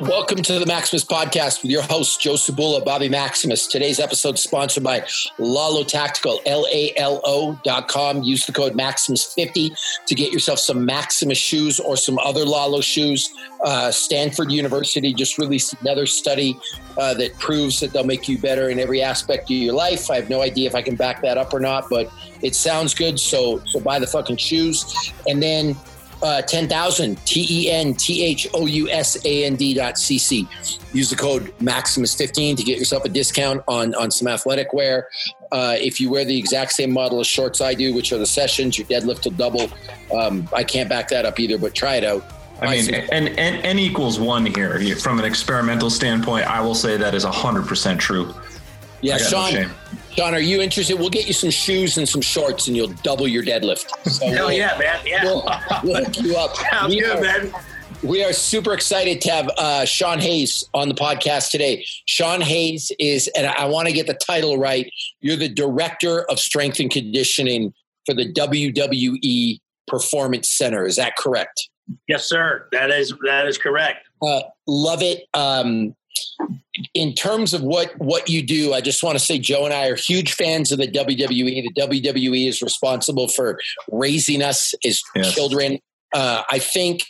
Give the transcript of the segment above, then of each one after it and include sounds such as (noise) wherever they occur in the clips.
Welcome to the Maximus Podcast with your host, Joe Sabula, Bobby Maximus. Today's episode is sponsored by Lalo Tactical, L A L O dot com. Use the code Maximus50 to get yourself some Maximus shoes or some other Lalo shoes. Uh, Stanford University just released another study uh, that proves that they'll make you better in every aspect of your life. I have no idea if I can back that up or not, but it sounds good. So, so buy the fucking shoes. And then uh, 10,000, T E N T H O U S A N D dot C C. Use the code Maximus15 to get yourself a discount on, on some athletic wear. Uh, if you wear the exact same model of shorts I do, which are the sessions, your deadlift will double. Um, I can't back that up either, but try it out. I mean, and, and n equals one here. From an experimental standpoint, I will say that is 100% true. Yeah, Sean, no Sean, are you interested? We'll get you some shoes and some shorts, and you'll double your deadlift. So Hell we'll, yeah, man! Yeah, we'll, we'll hook you up. (laughs) Sounds we good, are, man. We are super excited to have uh, Sean Hayes on the podcast today. Sean Hayes is, and I want to get the title right. You're the director of strength and conditioning for the WWE Performance Center. Is that correct? Yes, sir. That is that is correct. Uh, love it. Um, in terms of what what you do, I just want to say Joe and I are huge fans of the WWE. The WWE is responsible for raising us as yes. children. Uh, I think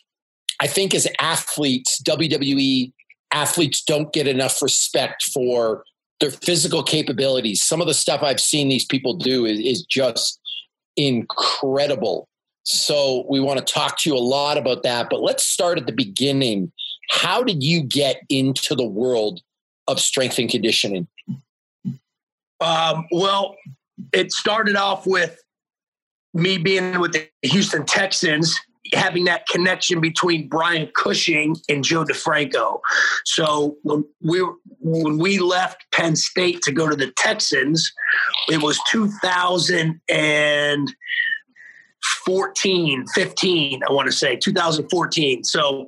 I think as athletes, WWE athletes don't get enough respect for their physical capabilities. Some of the stuff I've seen these people do is, is just incredible. So we want to talk to you a lot about that. But let's start at the beginning. How did you get into the world of strength and conditioning? Um, well, it started off with me being with the Houston Texans, having that connection between Brian Cushing and Joe DeFranco. So when we when we left Penn State to go to the Texans, it was 2014, 15, I want to say 2014. So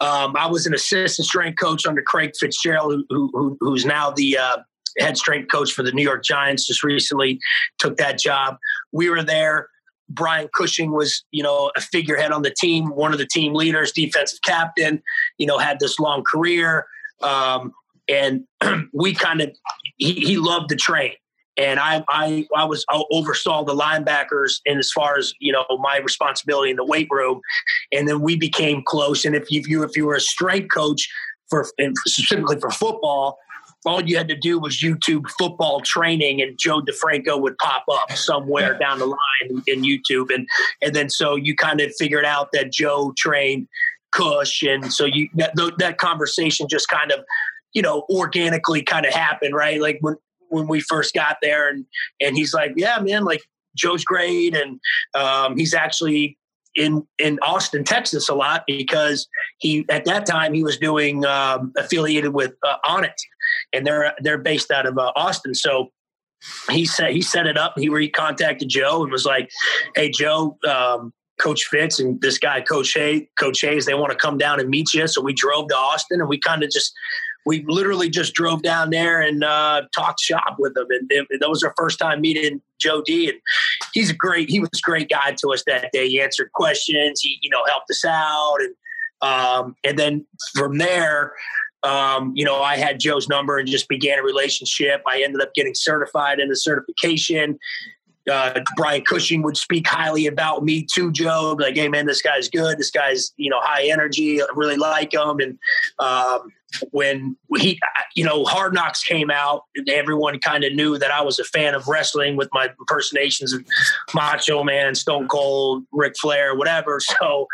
um, I was an assistant strength coach under Craig Fitzgerald, who, who, who's now the uh, head strength coach for the New York Giants. Just recently took that job. We were there. Brian Cushing was, you know, a figurehead on the team, one of the team leaders, defensive captain. You know, had this long career, um, and (clears throat) we kind of he, he loved to train and I, I I was I oversaw the linebackers and as far as you know my responsibility in the weight room, and then we became close. And if you, if you if you were a strength coach for specifically for football, all you had to do was YouTube football training, and Joe DeFranco would pop up somewhere down the line in YouTube, and and then so you kind of figured out that Joe trained Cush, and so you that that conversation just kind of you know organically kind of happened, right? Like when when we first got there, and and he's like, yeah, man, like Joe's great, and um, he's actually in in Austin, Texas, a lot because he at that time he was doing um, affiliated with uh, Onnit, and they're they're based out of uh, Austin. So he said he set it up. He re contacted Joe and was like, "Hey, Joe." Um, Coach Fitz and this guy, Coach Coach Hayes, they want to come down and meet you. So we drove to Austin and we kind of just we literally just drove down there and uh, talked shop with him. And, that was our first time meeting Joe D. And he's a great, he was a great guy to us that day. He answered questions, he, you know, helped us out. And, um, and then from there, um, you know, I had Joe's number and just began a relationship. I ended up getting certified in the certification uh, Brian Cushing would speak highly about me to Joe. Like, hey man, this guy's good. This guy's you know high energy. I really like him. And um, when he, you know, Hard Knocks came out, everyone kind of knew that I was a fan of wrestling with my impersonations of Macho Man, Stone Cold, Ric Flair, whatever. (laughs) So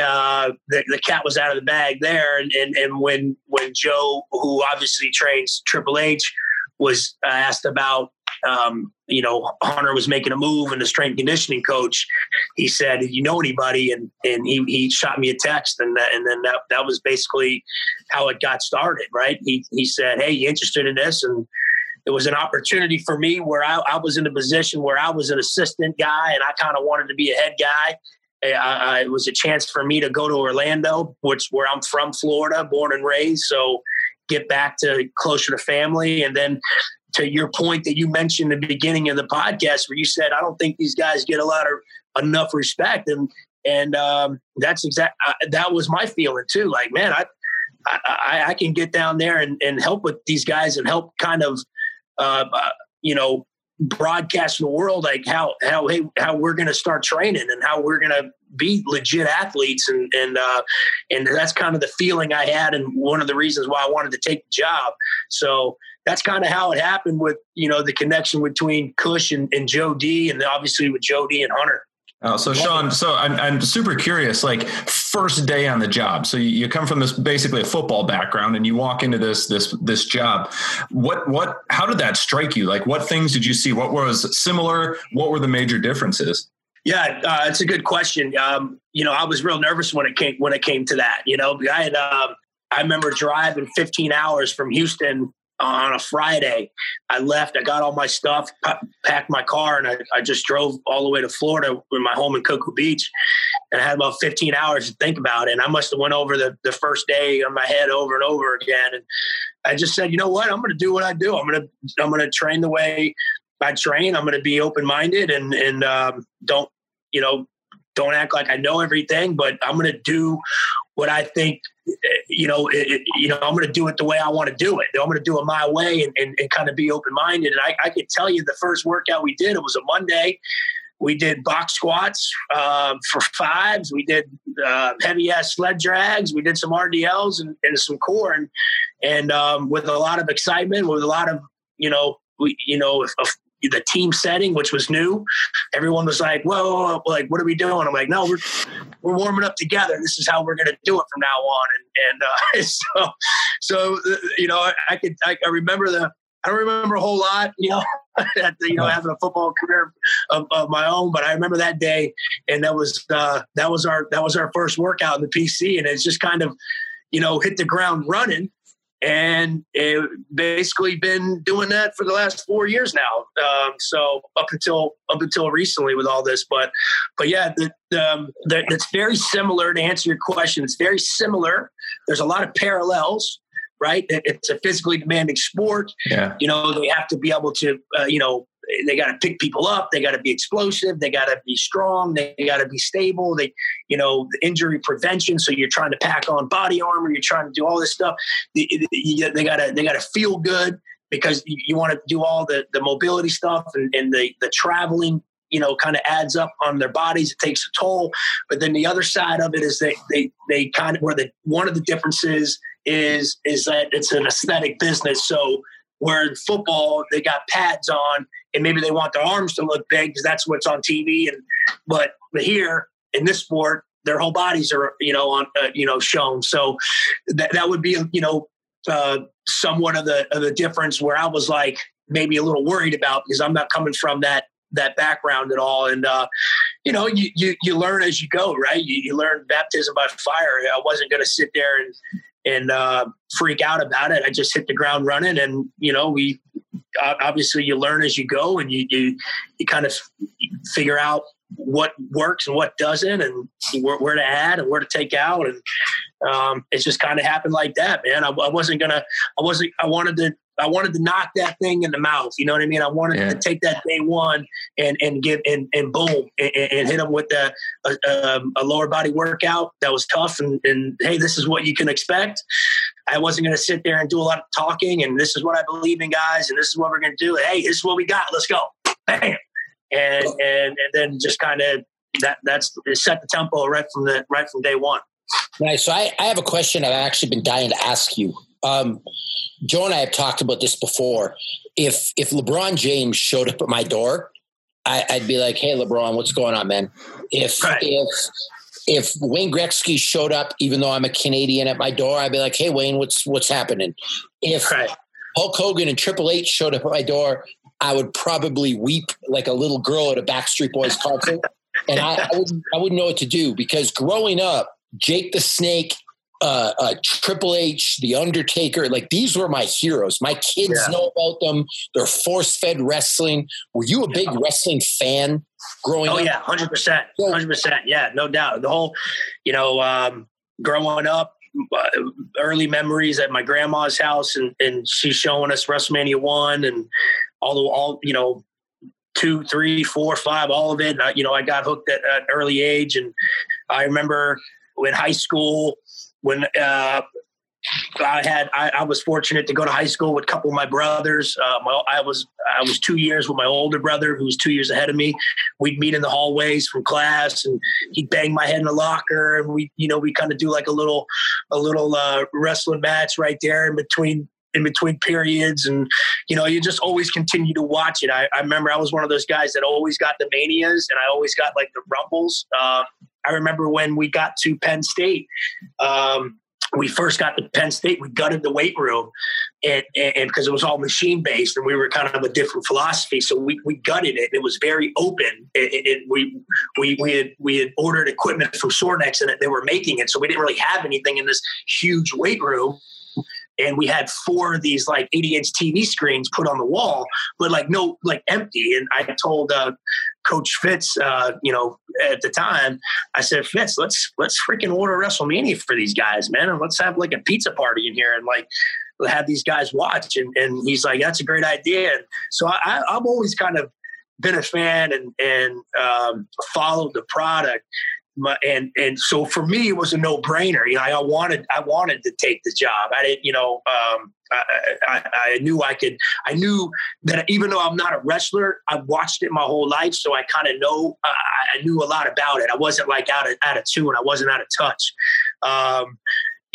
uh, the, the cat was out of the bag there. And, and and when when Joe, who obviously trains Triple H, was asked about um, you know, Hunter was making a move and the strength conditioning coach, he said, you know anybody? And, and he, he shot me a text and that, and then that, that was basically how it got started. Right. He, he said, Hey, you interested in this? And it was an opportunity for me where I, I was in a position where I was an assistant guy and I kind of wanted to be a head guy. I, I, it was a chance for me to go to Orlando, which where I'm from, Florida, born and raised. So get back to closer to family. And then to your point that you mentioned the beginning of the podcast, where you said, "I don't think these guys get a lot of enough respect," and and um, that's exact. Uh, that was my feeling too. Like, man, I I, I, can get down there and, and help with these guys and help kind of, uh, uh you know, broadcast the world like how how hey, how we're going to start training and how we're going to be legit athletes and and uh, and that's kind of the feeling I had and one of the reasons why I wanted to take the job. So that's kind of how it happened with you know the connection between Cush and, and Joe D and obviously with Joe D and Hunter. Oh, so Sean, so I'm, I'm super curious, like first day on the job. So you, you come from this basically a football background and you walk into this, this, this job. What, what, how did that strike you? Like what things did you see? What was similar? What were the major differences? Yeah, uh, it's a good question. Um, you know, I was real nervous when it came, when it came to that, you know, I had, um, I remember driving 15 hours from Houston on a Friday. I left, I got all my stuff, packed my car, and I, I just drove all the way to Florida with my home in Cocoa Beach. And I had about 15 hours to think about it. And I must have went over the, the first day on my head over and over again. And I just said, you know what? I'm going to do what I do. I'm going to, I'm going to train the way I train. I'm going to be open-minded and, and um, don't, you know, don't act like I know everything, but I'm going to do what I think you know, it, you know, I'm going to do it the way I want to do it. I'm going to do it my way and, and, and kind of be open minded. And I, I can tell you the first workout we did, it was a Monday. We did box squats uh, for fives. We did uh, heavy ass sled drags. We did some RDLs and, and some core, and and um, with a lot of excitement, with a lot of you know, we you know, the team setting, which was new. Everyone was like, whoa, whoa, whoa, like, what are we doing? I'm like, no, we're, we're warming up together. This is how we're going to do it from now on. And, and uh, (laughs) so, so, uh, you know, I, I could, I, I, remember the, I don't remember a whole lot, you know, (laughs) you know, having a football career of, of, my own, but I remember that day and that was, uh, that was our, that was our first workout in the PC. And it's just kind of, you know, hit the ground running and it basically been doing that for the last four years now. Um, so up until up until recently with all this, but but yeah, the, the, um, the, it's very similar to answer your question. It's very similar. There's a lot of parallels. Right, it's a physically demanding sport. Yeah, you know they have to be able to, uh, you know, they got to pick people up. They got to be explosive. They got to be strong. They got to be stable. They, you know, injury prevention. So you're trying to pack on body armor. You're trying to do all this stuff. They, got to they got to feel good because you, you want to do all the the mobility stuff and, and the the traveling. You know, kind of adds up on their bodies. It takes a toll. But then the other side of it is that they they kind of where the one of the differences is is that it's an aesthetic business. So where in football they got pads on and maybe they want their arms to look big because that's what's on TV. And but here in this sport, their whole bodies are you know on uh, you know shown. So that that would be you know uh, somewhat of the of the difference where I was like maybe a little worried about because I'm not coming from that that background at all. And uh, you know, you, you you learn as you go, right? You, you learn baptism by fire. I wasn't going to sit there and and uh, freak out about it. I just hit the ground running, and you know, we obviously you learn as you go, and you you, you kind of figure out what works and what doesn't, and where, where to add and where to take out, and um, it just kind of happened like that, man. I, I wasn't gonna, I wasn't, I wanted to I wanted to knock that thing in the mouth. You know what I mean? I wanted yeah. to take that day one and and give and and boom and, and hit them with a, a, um, a, lower body workout that was tough and, and hey, this is what you can expect. I wasn't going to sit there and do a lot of talking and this is what I believe in, guys, and this is what we're going to do. Hey, this is what we got. Let's go, bam, and and and then just kind of that that's set the tempo right from the right from day one. Nice. So I, I have a question I've actually been dying to ask you. Um, Joe and I have talked about this before. If if LeBron James showed up at my door, I, would be like, "Hey, LeBron, what's going on, man?" If right. if if Wayne Gretzky showed up, even though I'm a Canadian, at my door, I'd be like, "Hey, Wayne, what's what's happening?" If right. Hulk Hogan and Triple H showed up at my door, I would probably weep like a little girl at a Backstreet Boys concert, and I, I wouldn't I wouldn't know what to do because growing up, Jake the Snake uh, uh, Triple H, The Undertaker, like these were my heroes. My kids yeah. know about them. They're force fed wrestling. Were you a big yeah. wrestling fan growing oh, up? Oh, yeah, 100%. 100%. Yeah, no doubt. The whole, you know, um, growing up, uh, early memories at my grandma's house, and, and she's showing us WrestleMania 1 and all the, all, you know, two, three, four, five, all of it. you know, I got hooked at an early age. And I remember in high school, when uh, I had I, I, was fortunate to go to high school with a couple of my brothers. Uh, my, I was I was two years with my older brother, who was two years ahead of me. We'd meet in the hallways from class, and he'd bang my head in the locker, and we you know we kind of do like a little a little uh, wrestling match right there in between in between periods and you know you just always continue to watch it I, I, remember i was one of those guys that always got the manias and i always got like the rumbles uh, i remember when we got to penn state um, we first got to Penn State, we gutted the weight room, and because it was all machine based, and we were kind of a different philosophy, so we, we gutted it. It was very open. It, we we we had we had ordered equipment from Sorinex, and they were making it, so we didn't really have anything in this huge weight room and we had four of these like 80 inch TV screens put on the wall, but like no, like empty. And I told uh, Coach Fitz, uh, you know, at the time, I said, Fitz, let's let's freaking order WrestleMania for these guys, man, and let's have like a pizza party in here and like have these guys watch. And, and he's like, that's a great idea. And so I, I've always kind of been a fan and and um, followed the product and and so for me it was a no brainer. You know, I wanted I wanted to take the job. I didn't, you know, um, I, I, I, knew I could. I knew that even though I'm not a wrestler, I've watched it my whole life, so I kind of know. I, I, knew a lot about it. I wasn't like out of out of tune. I wasn't out of touch. Um,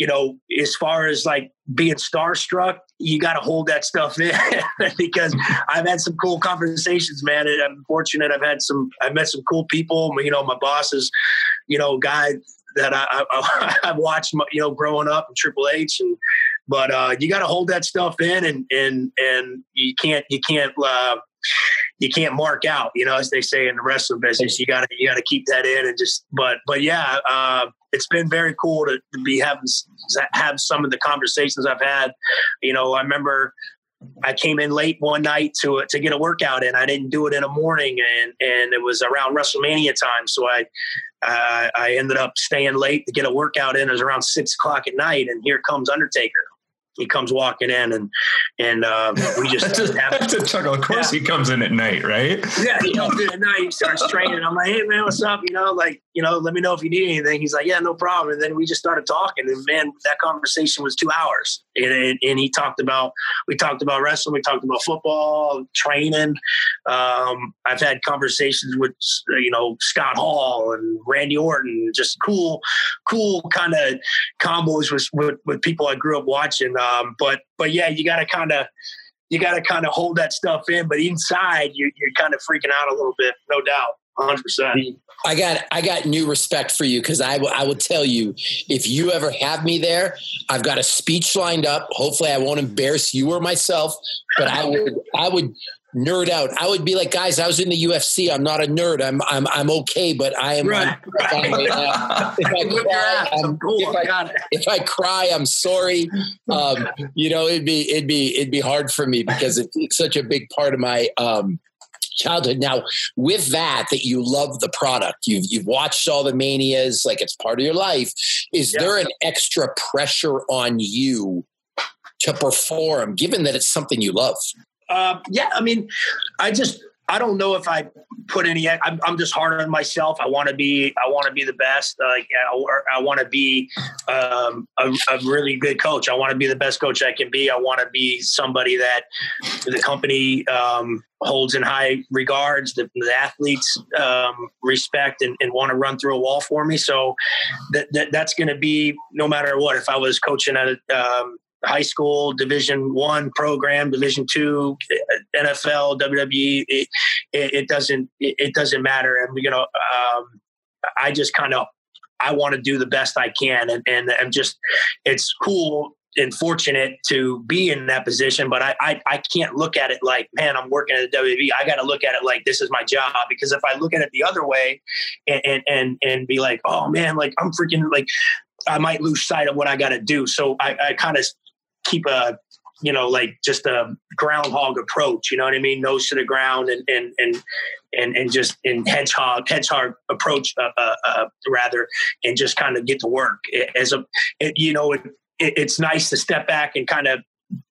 you know, as far as like being starstruck, you got to hold that stuff in (laughs) because I've had some cool conversations, man. And I'm fortunate. I've had some, I've met some cool people. You know, my boss is, you know, guy that I, I, (laughs) have watched, you know, growing up in Triple H and, but uh, you got to hold that stuff in and, and, and you can't, you can't, uh, you can't mark out, you know, as they say in the wrestling business. You gotta you gotta keep that in and just. But but yeah, uh, it's been very cool to, to be having have some of the conversations I've had. You know, I remember I came in late one night to to get a workout in. I didn't do it in the morning, and and it was around WrestleMania time, so I uh, I ended up staying late to get a workout in. It was around six o'clock at night, and here comes Undertaker he comes walking in and and uh, we just (laughs) that's, a, that's a chuckle. Of course, yeah. he comes in at night, right? Yeah, he comes in at night. He starts training. I'm like, hey man, what's up? You know, like you know, let me know if you need anything. He's like, yeah, no problem. And then we just started talking, and man, that conversation was two hours. And, and, and he talked about we talked about wrestling, we talked about football, training. Um, I've had conversations with you know Scott Hall and Randy Orton, just cool, cool kind of combos with, with with people I grew up watching. Um, but but yeah, you got to kind of you got to kind of hold that stuff in, but inside you're, you're kind of freaking out a little bit, no doubt. 100%. I got I got new respect for you because I, w- I will tell you if you ever have me there, I've got a speech lined up. Hopefully, I won't embarrass you or myself, but I would I would nerd out. I would be like, guys, I was in the UFC. I'm not a nerd. I'm I'm I'm okay, but I am. Right. (laughs) I'm, if, I (laughs) cry, I'm, cool. if, I, if I cry, I'm sorry. Um, you know, it'd be it'd be it'd be hard for me because it's, it's such a big part of my um, childhood. Now, with that, that you love the product, you've you've watched all the manias, like it's part of your life. Is yeah. there an extra pressure on you to perform, given that it's something you love? Uh, yeah, I mean, I just I don't know if I put any. I'm, I'm just hard on myself. I want to be. I want to be the best. Like I, I want to be um, a, a, really good coach. I want to be the best coach I can be. I want to be somebody that the company um, holds in high regards. The, the athletes um, respect and, and want to run through a wall for me. So that, that that's going to be no matter what. If I was coaching at a um, high school division one program division two nfl wwe it, it, doesn't it, doesn't matter and you know um, i just kind of i want to do the best i can and and i'm just it's cool and fortunate to be in that position, but I, I, I can't look at it like, man, I'm working at the WWE. I got to look at it like this is my job because if I look at it the other way and, and, and, and be like, oh man, like I'm freaking like, I might lose sight of what I got to do. So I, I kind of keep a you know like just a groundhog approach you know what i mean? Nose to the ground and and and and, and just in hedgehog hedgehog approach uh, uh, uh, rather and just kind of get to work. As a it, you know it, it, it's nice to step back and kind of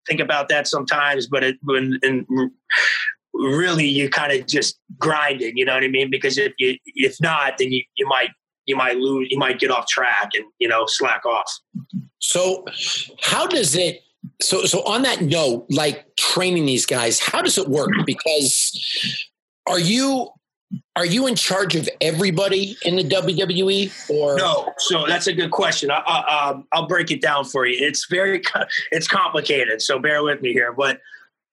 think about that sometimes but it when and really you kind of just grind it you know what i mean? Because if you if not then you, you might you might lose you might get off track and you know slack off So, how does it? So, so on that note, like training these guys, how does it work? Because are you are you in charge of everybody in the WWE or no? So that's a good question. I, will um, break it down for you. It's very (laughs) it's complicated, so bear with me here. But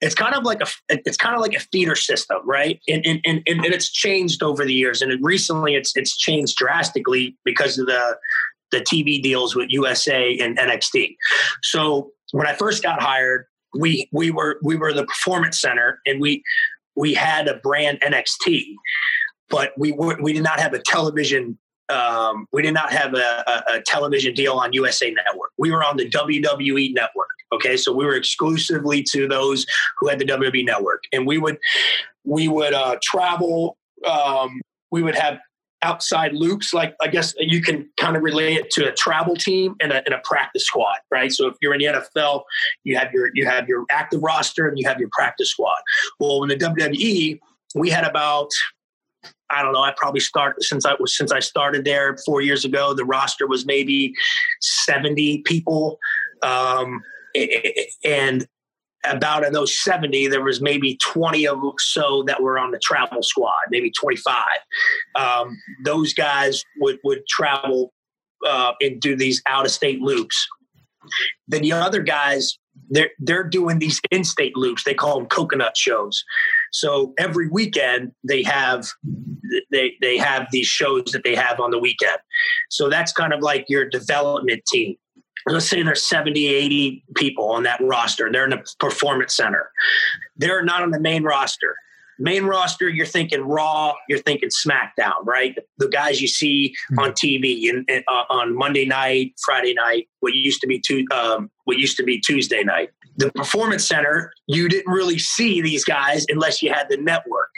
it's kind of like a it's kind of like a feeder system, right? And and, and, and it's changed over the years, and it, recently it's it's changed drastically because of the the TV deals with USA and NXT. So when I first got hired, we we were we were the performance center, and we we had a brand NXT, but we were, we did not have a television. Um, we did not have a, a, a television deal on USA Network. We were on the WWE Network. Okay, so we were exclusively to those who had the WWE Network, and we would we would uh, travel. Um, we would have outside loops like i guess you can kind of relate it to a travel team and a, and a practice squad right so if you're in the nfl you have your you have your active roster and you have your practice squad well in the wwe we had about I don't know. I probably started since I was since I started there four years ago. The roster was maybe seventy people, um, and about of those 70 there was maybe 20 of so that were on the travel squad maybe 25 um, those guys would would travel uh, and do these out of state loops. Then the other guys they're they're doing these in-state loops. They call them coconut shows. So every weekend they have they they have these shows that they have on the weekend. So that's kind of like your development team let's say there's 70 80 people on that roster they're in the performance center. They're not on the main roster. Main roster you're thinking raw you're thinking smackdown right? The guys you see mm-hmm. on tv and, uh, on monday night friday night what used to be two, um, what used to be tuesday night. The performance center you didn't really see these guys unless you had the network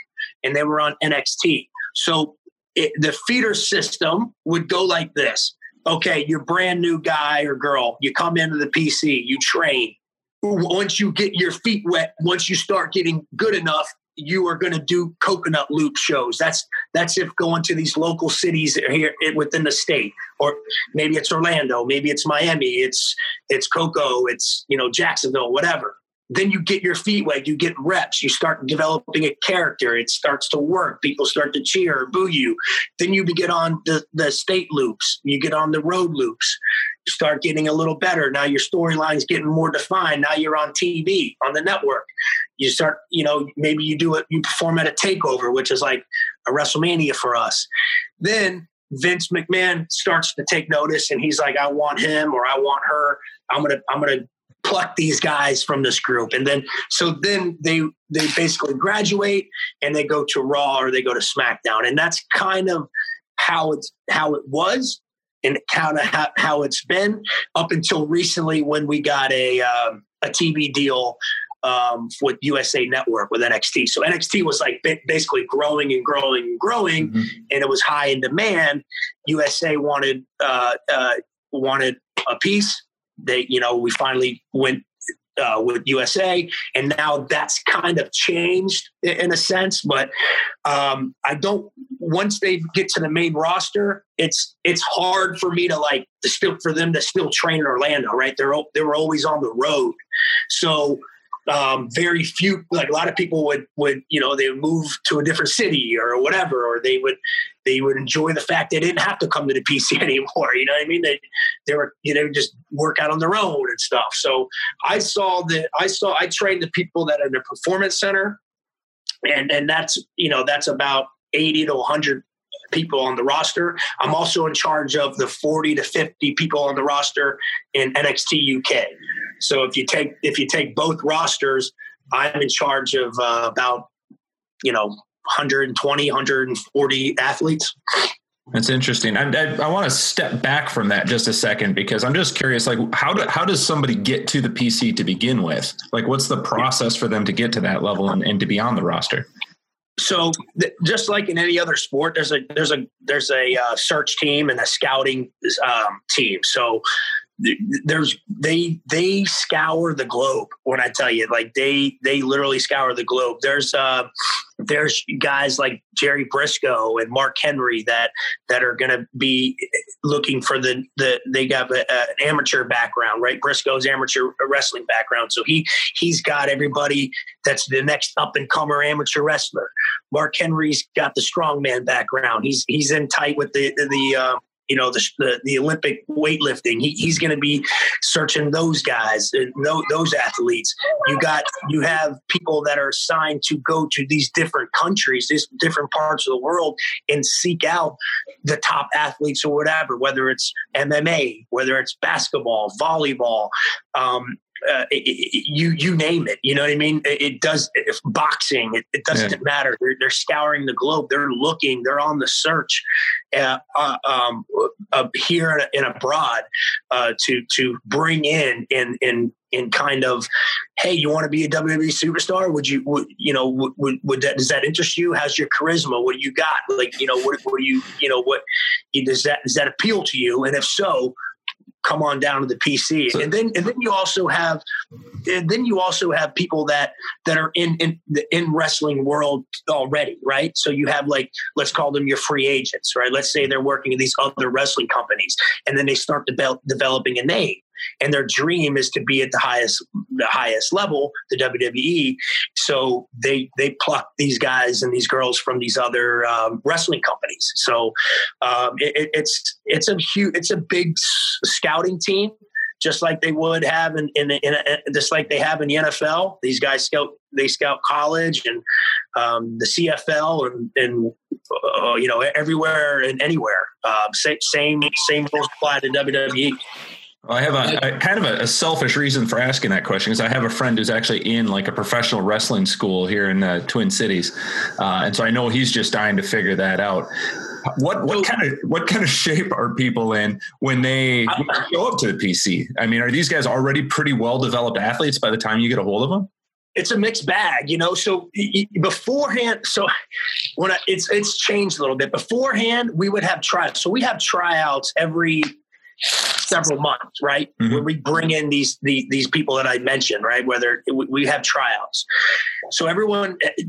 and they were on nxt so it, the feeder system would go like this okay, you're brand new guy or girl, you come into the PC, you train. Once you get your feet wet, once you start getting good enough, you are going to do coconut loop shows. That's that's if going to these local cities here within the state, or maybe it's Orlando, maybe it's Miami, it's it's Cocoa, it's you know Jacksonville, whatever then you get your feet wet, you get reps, you start developing a character, it starts to work, people start to cheer or boo you. Then you get on the, the state loops, you get on the road loops, you start getting a little better. Now your storyline's getting more defined. Now you're on TV, on the network. You start, you know, maybe you do it, you perform at a takeover, which is like a WrestleMania for us. Then Vince McMahon starts to take notice and he's like, I want him or I want her. I'm gonna I'm gonna pluck these guys from this group and then so then they they basically graduate and they go to raw or they go to smackdown and that's kind of how it's how it was and kind of how, how it's been up until recently when we got a um, a tv deal um, with USA Network with NXT. So NXT was like basically growing and growing and growing, mm-hmm. and it was high in demand. USA wanted uh, uh, wanted a piece, they, you know, we finally went uh, with USA, and now that's kind of changed in a sense. But um, I don't. Once they get to the main roster, it's it's hard for me to like to still for them to still train in Orlando, right? They're they were always on the road, so um, very few like a lot of people would would you know they would move to a different city or whatever or they would they would enjoy the fact they didn't have to come to the (laughs) pc anymore you know what i mean? They they were you know just work out on their own and stuff. So i saw that i saw i trained the people that are in the performance center and and that's you know that's about 80 to 100 people on the roster. I'm also in charge of the 40 to 50 people on the roster in NXT UK. So if you take if you take both rosters, I'm in charge of uh, about you know 120 140 athletes. That's interesting. I, I, I, want to step back from that just a second because I'm just curious. Like, how do, how does somebody get to the PC to begin with? Like, what's the process for them to get to that level and, and to be on the roster? So, th- just like in any other sport, there's a there's a there's a uh, search team and a scouting um, team. So, there's they they scour the globe when I tell you like they they literally scour the globe. There's uh there's guys like Jerry Brisco and Mark Henry that that are going to be looking for the the they got an amateur background, right? Brisco's amateur wrestling background, so he he's got everybody that's the next up and comer amateur wrestler. Mark Henry's got the strongman background. He's he's in tight with the the uh, you know the the, the Olympic weightlifting. He, he's going to be searching those guys, those, those athletes. You got you have people that are assigned to go to these different countries, these different parts of the world, and seek out the top athletes or whatever, whether it's MMA, whether it's basketball, volleyball. Um, uh, it, it, you you name it. You know what I mean? It, it does. If boxing, it, doesn't yeah. matter. They're, they're, scouring the globe. They're looking. They're on the search uh, uh, um, here and, abroad uh, to to bring in and in in kind of, hey, you want to be a WWE superstar? Would you, would, you know, would, would, would, that, does that interest you? How's your charisma? What do you got? Like, you know, what, what do you, you know, what does that, does that appeal to you? And if so, come on down to the PC. And then and then you also have and then you also have people that that are in in the in wrestling world already, right? So you have like let's call them your free agents, right? Let's say they're working in these other wrestling companies and then they start develop, developing a name and their dream is to be at the highest the highest level, the WWE. So they they pluck these guys and these girls from these other um, wrestling companies. So um, it, it's it's a huge it's a big scouting team. Just like they would have in, in, in a, just like they have in the NFL, these guys scout they scout college and um, the CFL and, and uh, you know everywhere and anywhere. Uh, same same rules apply to WWE. Well, I have a, a kind of a, a, selfish reason for asking that question because I have a friend who's actually in like a professional wrestling school here in the Twin Cities, uh, and so I know he's just dying to figure that out. What what kind of what kind of shape are people in when they, when they show up to the PC? I mean, are these guys already pretty well developed athletes by the time you get a hold of them? It's a mixed bag, you know. So beforehand, so when I, it's it's changed a little bit. Beforehand, we would have tryouts. So we have tryouts every several months, right? Mm-hmm. Where we bring in these the, these people that I mentioned, right? Whether we have tryouts, so everyone eh,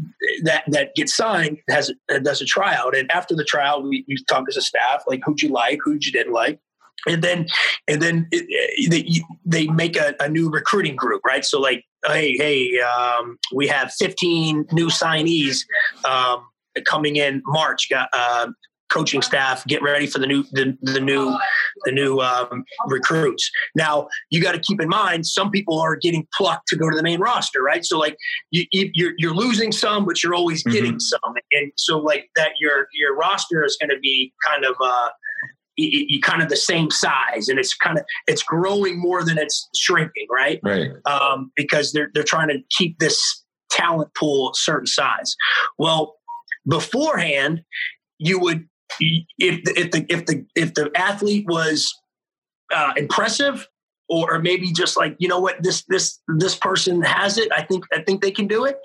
that that gets signed has does a tryout, and after the trial, we, we talk as a staff, like who'd you like, who'd you didn't like, and then and then they, they make a, a, new recruiting group right so like hey hey um, we have 15 new signees um, coming in march got uh, coaching staff get ready for the new the, the new the new um, recruits. Now you got to keep in mind some people are getting plucked to go to the main roster right? So like you, you're, you're losing some but you're always mm-hmm. getting mm-hmm. some. And so like that your your roster is going to be kind of uh you, kind of the same size and it's kind of it's growing more than it's shrinking right? Right. Um, because they're they're trying to keep this talent pool a certain size. Well beforehand you would if the, if the if the if the athlete was uh, impressive or, or maybe just like you know what this this this person has it i think i think they can do it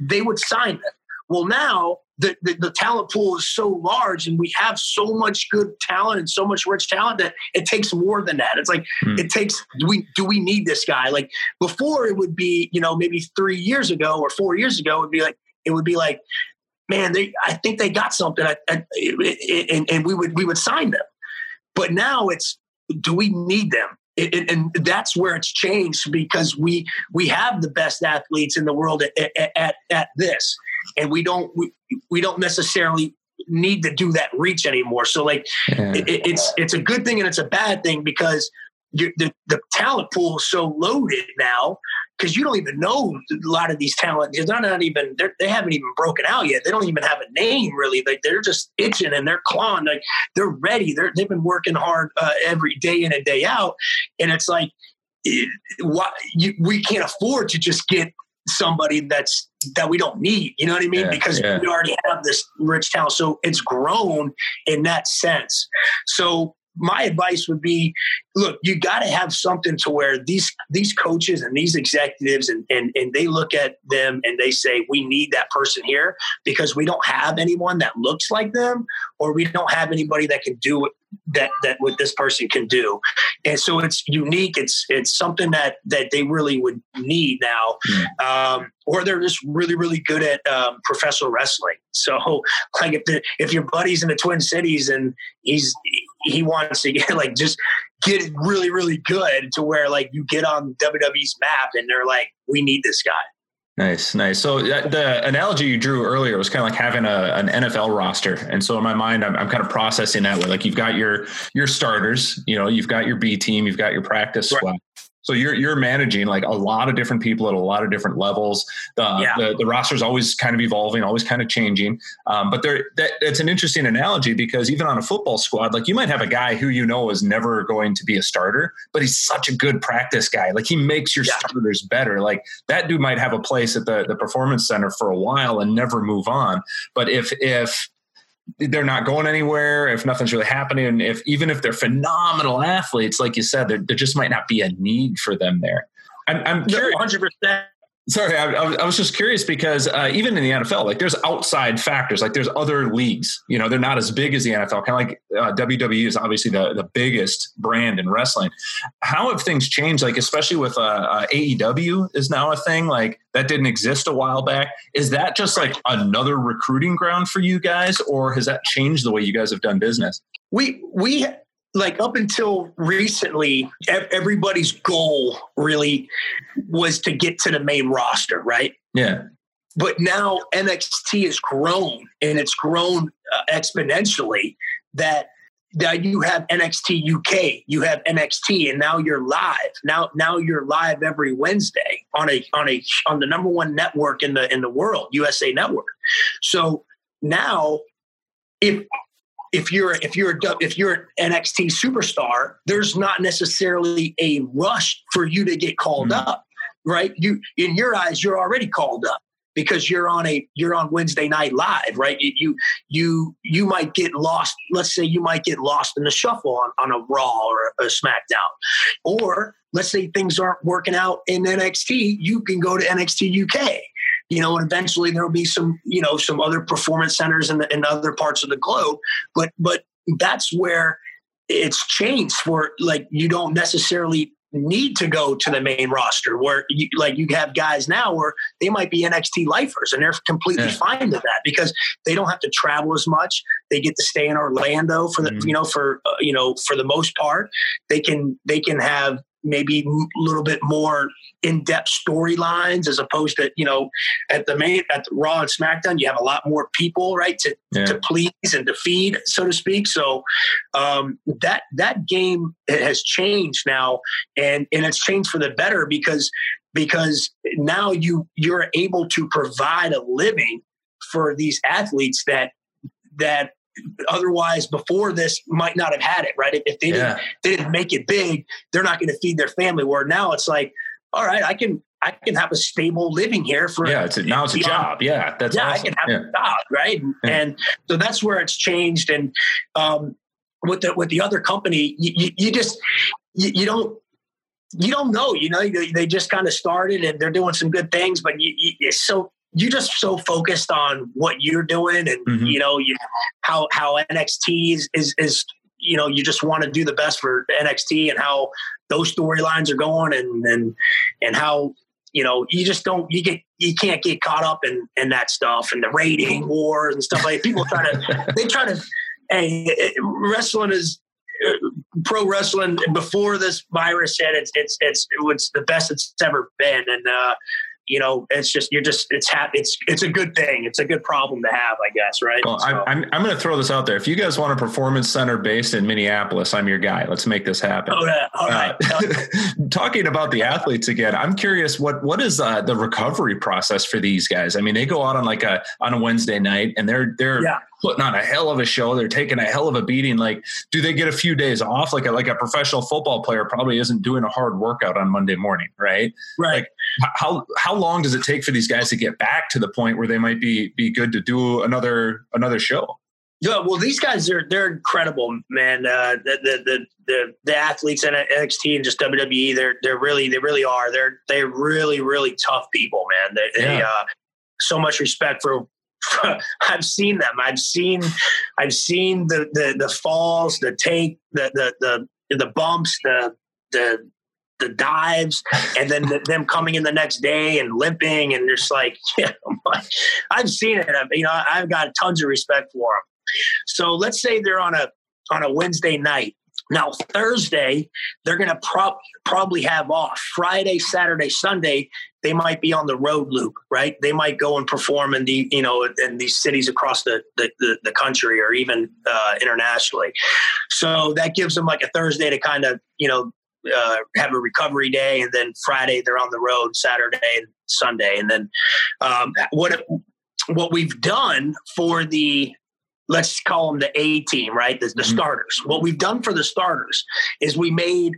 they would sign them well now the, the, the, talent pool is so large and we have so much good talent and so much rich talent that it takes more than that. It's like hmm. it takes do we do we need this guy? Like before it would be you know maybe three years ago or four years ago it would be like it would be like man, they I think they got something, I, I, and, and we would we would sign them. But now it's do we need them? It, and that's where it's changed because we we have the best athletes in the world at, at, at this, and we don't we, we don't necessarily need to do that reach anymore. So like yeah. it, it's it's a good thing and it's a bad thing because the the talent pool is so loaded now because you don't even know a lot of these talent. They're not even they haven't even broken out yet. They don't even have a name really. Like they're just itching and they're clawing. Like they're ready. They're they've been working hard uh, every day in and day out. And it's like it, why, you, we can't afford to just get somebody that's that we don't need. You know what I mean? Yeah, because yeah. we already have this rich talent. So it's grown in that sense. So my advice would be look you got to have something to where these these coaches and these executives and, and and they look at them and they say we need that person here because we don't have anyone that looks like them or we don't have anybody that can do it that that what this person can do. And so it's unique. It's it's something that that they really would need now. Mm. um, or they're just really really good at um, professional wrestling. So (laughs) like if the if your buddy's in the twin cities and he's he wants to get (laughs) like just get really really good to where like you get on wwe's map and they're like we need this guy Nice, nice. So the analogy you drew earlier was kind of like having a, an NFL roster, and so in my mind, I'm, I'm kind of processing that way. Like you've got your your starters, you know, you've got your B team, you've got your practice right. squad, so you're you're managing like a lot of different people at a lot of different levels. The yeah. the, the roster is always kind of evolving, always kind of changing. Um, but there, that, it's an interesting analogy because even on a football squad, like you might have a guy who you know is never going to be a starter, but he's such a good practice guy. Like he makes your yeah. starters better. Like that dude might have a place at the the performance center for a while and never move on. But if if they're not going anywhere, if nothing's really happening, if even if they're phenomenal athletes, like you said, there, there just might not be a need for them there. I'm, I'm curious. 100%. Sorry, I, I, was just curious because uh, even in the NFL, like there's outside factors, like there's other leagues. You know, they're not as big as the NFL. Kind of like uh, WWE is obviously the the biggest brand in wrestling. How have things changed? Like especially with uh, uh AEW is now a thing. Like that didn't exist a while back. Is that just like another recruiting ground for you guys, or has that changed the way you guys have done business? We we like up until recently, everybody's goal really was to get to the main roster, right? Yeah. But now NXT has grown and it's grown uh, exponentially that that you have NXT UK, you have NXT, and now you're live. Now, now you're live every Wednesday on a on a on the number one network in the in the world, USA Network. So now, if if you're if you're a, if you're an NXT superstar, there's not necessarily a rush for you to get called mm-hmm. up, right? You in your eyes, you're already called up because you're on a you're on Wednesday night live, right? You you you, you might get lost. Let's say you might get lost in the shuffle on, on a Raw or a SmackDown, or let's say things aren't working out in NXT, you can go to NXT UK you know, and eventually there will be some, you know, some other performance centers in, the, in other parts of the globe. But but that's where it's changed for like you don't necessarily need to go to the main roster where you, like you have guys now where they might be NXT lifers and they're completely yeah. fine with that because they don't have to travel as much. They get to stay in Orlando for the, mm-hmm. you know, for, uh, you know, for the most part, they can, they can have maybe a little bit more in-depth storylines as opposed to you know at the main at the raw and smackdown you have a lot more people right to, yeah. to please and to feed so to speak so um, that that game has changed now and and it's changed for the better because because now you you're able to provide a living for these athletes that that otherwise before this might not have had it right? If they didn't they didn't make it big they're not going to feed their family. Where now it's like all right i can i can have a stable living here for yeah it's a, now it's a job. Yeah that's yeah awesome. i can have yeah. a job right? Yeah. and so that's where it's changed. And um with the with the other company you, you, you just you, you don't you don't know, you know, they just kind of started and they're doing some good things, but you, you, it's so you're just so focused on what you're doing and mm-hmm. you know you, how how NXT is, is is you know you just want to do the best for NXT and how those storylines are going and and and how you know you just don't you get you can't get caught up in in that stuff and the rating wars and stuff like people try to (laughs) they try to hey wrestling is uh, pro wrestling before this virus hit it's it's it's it's the best it's ever been and uh you know, it's just you're just it's ha- it's it's a good thing. It's a good problem to have, I guess, right? Well, so. I'm I'm going to throw this out there. If you guys want a performance center based in Minneapolis, I'm your guy. Let's make this happen. Oh, yeah. All right. Uh, (laughs) talking about the athletes again, I'm curious what what is uh, the recovery process for these guys? I mean, they go out on like a on a Wednesday night and they're they're yeah putting on a hell of a show. They're taking a hell of a beating. Like, do they get a few days off? Like a, like a professional football player probably isn't doing a hard workout on Monday morning, right? Right. Like, how how long does it take for these guys to get back to the point where they might be be good to do another another show? Yeah, well, these guys are they're incredible, man. Uh, the, the, the the the athletes in NXT and just WWE, they're they're really they really are. They're they're really really tough people, man. They, yeah. they uh, so much respect for. (laughs) I've seen them. I've seen I've seen the the the falls, the take, the the the the bumps, the the the dives and then the, them coming in the next day and limping and just like (laughs) yeah, I've seen it. I've, you know, I've got tons of respect for them. So let's say they're on a on a Wednesday night. Now Thursday they're going to pro- probably have off. Friday, Saturday, Sunday they might be on the road loop, right? They might go and perform in the you know in these cities across the the, the, the country or even uh, internationally. So that gives them like a Thursday to kind of you know uh, have a recovery day, and then Friday they're on the road, Saturday and Sunday, and then um, what what we've done for the let's call them the A team, right? The, the mm-hmm. starters. What we've done for the starters is we made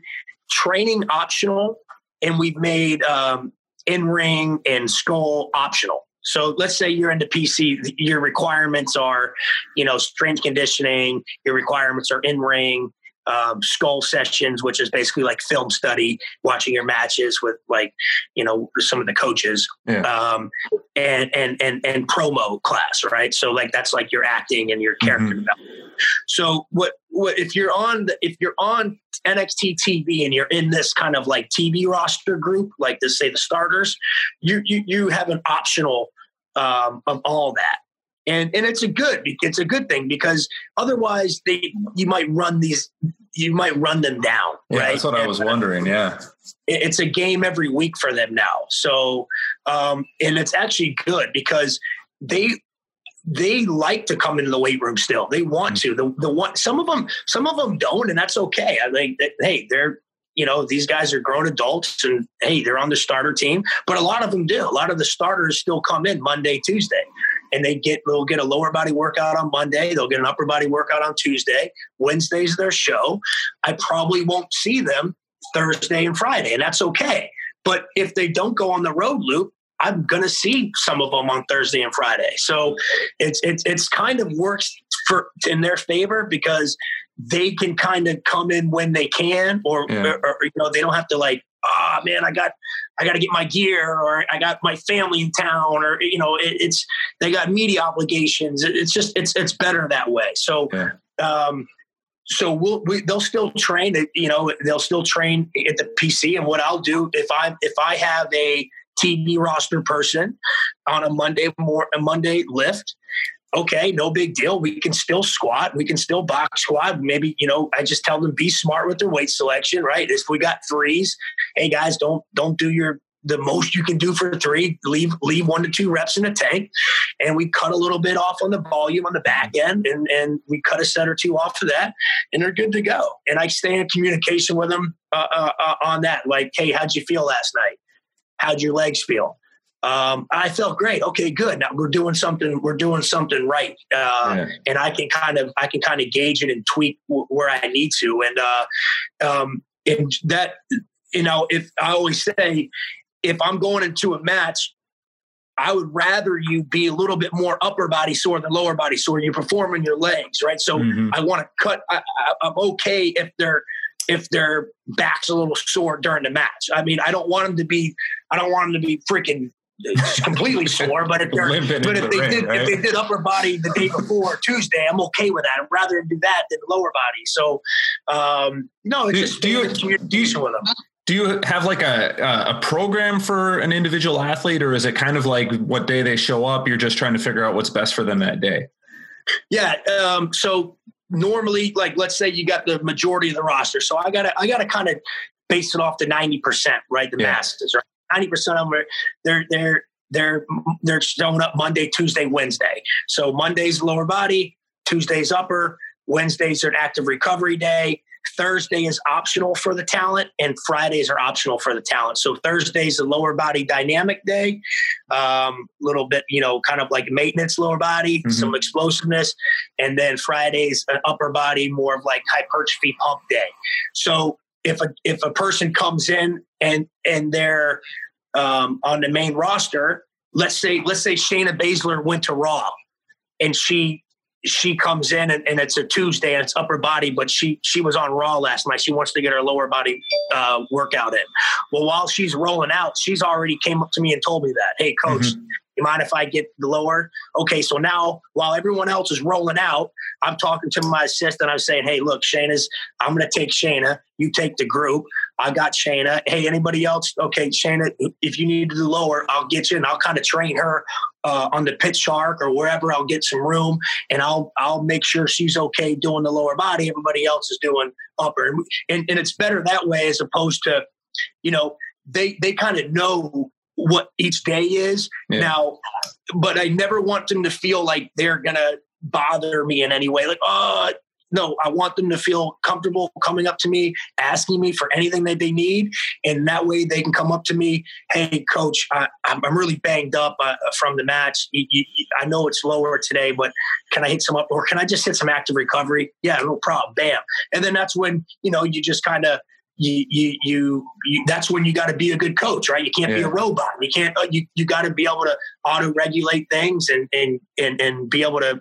training optional and we've made um, in ring and skull optional. So let's say you're into PC, your requirements are, you know, strength conditioning, your requirements are in ring, um, skull sessions, which is basically like film study, watching your matches with like you know some of the coaches, yeah. um, and and and and promo class, right? So like that's like your acting and your character mm-hmm. development. So what what if you're on the, if you're on NXT TV and you're in this kind of like TV roster group, like to say the starters, you you you have an optional um, of all that and and it's a good it's a good thing because otherwise they you might run these you might run them down yeah, right? that's what and, i was wondering yeah. it's a game every week for them now. So um and it's actually good because they they like to come into the weight room still. They want mm-hmm. to. The the one some of them some of them don't and that's okay. I think that, hey they're you know these guys are grown adults and hey they're on the starter team but a lot of them do. A lot of the starters still come in monday tuesday and they get they'll get a lower body workout on Monday, they'll get an upper body workout on Tuesday. Wednesday's their show. I probably won't see them Thursday and Friday, and that's okay. But if they don't go on the road loop, I'm gonna see some of them on Thursday and Friday. So it's it's it's kind of works for in their favor because they can kind of come in when they can, or, yeah. or, or you know they don't have to like oh man, I got I got to get my gear, or I got my family in town, or you know, it, it's they got media obligations. It, it's just it's it's better that way. So. Yeah. Um, so we'll, we, they'll still train. You know, they'll still train at the PC. And what I'll do if I if I have a TV roster person on a Monday more a Monday lift, okay, no big deal. We can still squat. We can still box squat. Maybe, you know, I just tell them be smart with their weight selection, right? If we got threes, hey guys, don't don't do your the most you can do for three, leave leave one to two reps in the tank. And we cut a little bit off on the volume on the back end and, and we cut a set or two off of that and they're good to go. And I stay in communication with them uh, uh, uh, on that. Like, hey, how'd you feel last night? How'd your legs feel? Um, I felt great. Okay, good. Now we're doing something. We're doing something right, uh, yeah. and I can kind of I can kind of gauge it and tweak w- where I need to. And uh, um, and that you know, if I always say, if I'm going into a match, I would rather you be a little bit more upper body sore than lower body sore. You're performing your legs, right? So mm-hmm. I want to cut. I, I'm okay if they're if their back's a little sore during the match. I mean, I don't want them to be. I don't want them to be freaking completely sore. But if they're, but if they ring, did right? if they did upper body the day before Tuesday, I'm okay with that. I'd rather do that than lower body. So um, no, it's do, just do you, communication with them. Do you have like a a program for an individual athlete, or is it kind of like what day they show up? You're just trying to figure out what's best for them that day. Yeah. Um, so normally, like let's say you got the majority of the roster, so I got to I got to kind of base it off the ninety percent, right? The yeah. masters, right? Ninety percent of them are they're they're they're they're showing up Monday, Tuesday, Wednesday. So Monday's lower body, Tuesday's upper, Wednesdays are an active recovery day. Thursday is optional for the talent, and Fridays are optional for the talent. So Thursday's a lower body dynamic day, a um, little bit, you know, kind of like maintenance lower body, mm-hmm. some explosiveness, and then Fridays an upper body, more of like hypertrophy pump day. So if a if a person comes in and and they're um, on the main roster, let's say let's say Shayna Baszler went to Raw, and she she comes in and, and, it's a Tuesday and it's upper body, but she she was on Raw last night. She wants to get her lower body uh, workout in. Well, while she's rolling out, she's already came up to me and told me that, hey, coach. Mm-hmm. You mind if I get the lower? Okay, so now while everyone else is rolling out, I'm talking to my assistant. I'm saying, hey, look, Shayna's, I'm going to take Shayna. You take the group. I got Shayna. Hey, anybody else? Okay, Shayna, if you need to do lower, I'll get you and I'll kind of train her uh, on the Pit Shark or wherever. I'll get some room and I'll I'll make sure she's okay doing the lower body. Everybody else is doing upper, and, and it's better that way as opposed to, you know, they they kind of know what each day is yeah. now, but I never want them to feel like they're gonna bother me in any way. Like, oh, no, I want them to feel comfortable coming up to me, asking me for anything that they need. And that way they can come up to me, hey, coach, I, am really banged up uh, from the match. You, you, I know it's lower today, but can I hit some up or can I just hit some active recovery? Yeah, no problem. Bam. And then that's when, you know, you just kind of, you, you, you, you, that's when you got to be a good coach, right? You can't yeah. be a robot. You can't, uh, you, you got to be able to auto regulate things and, and, and, and be able to,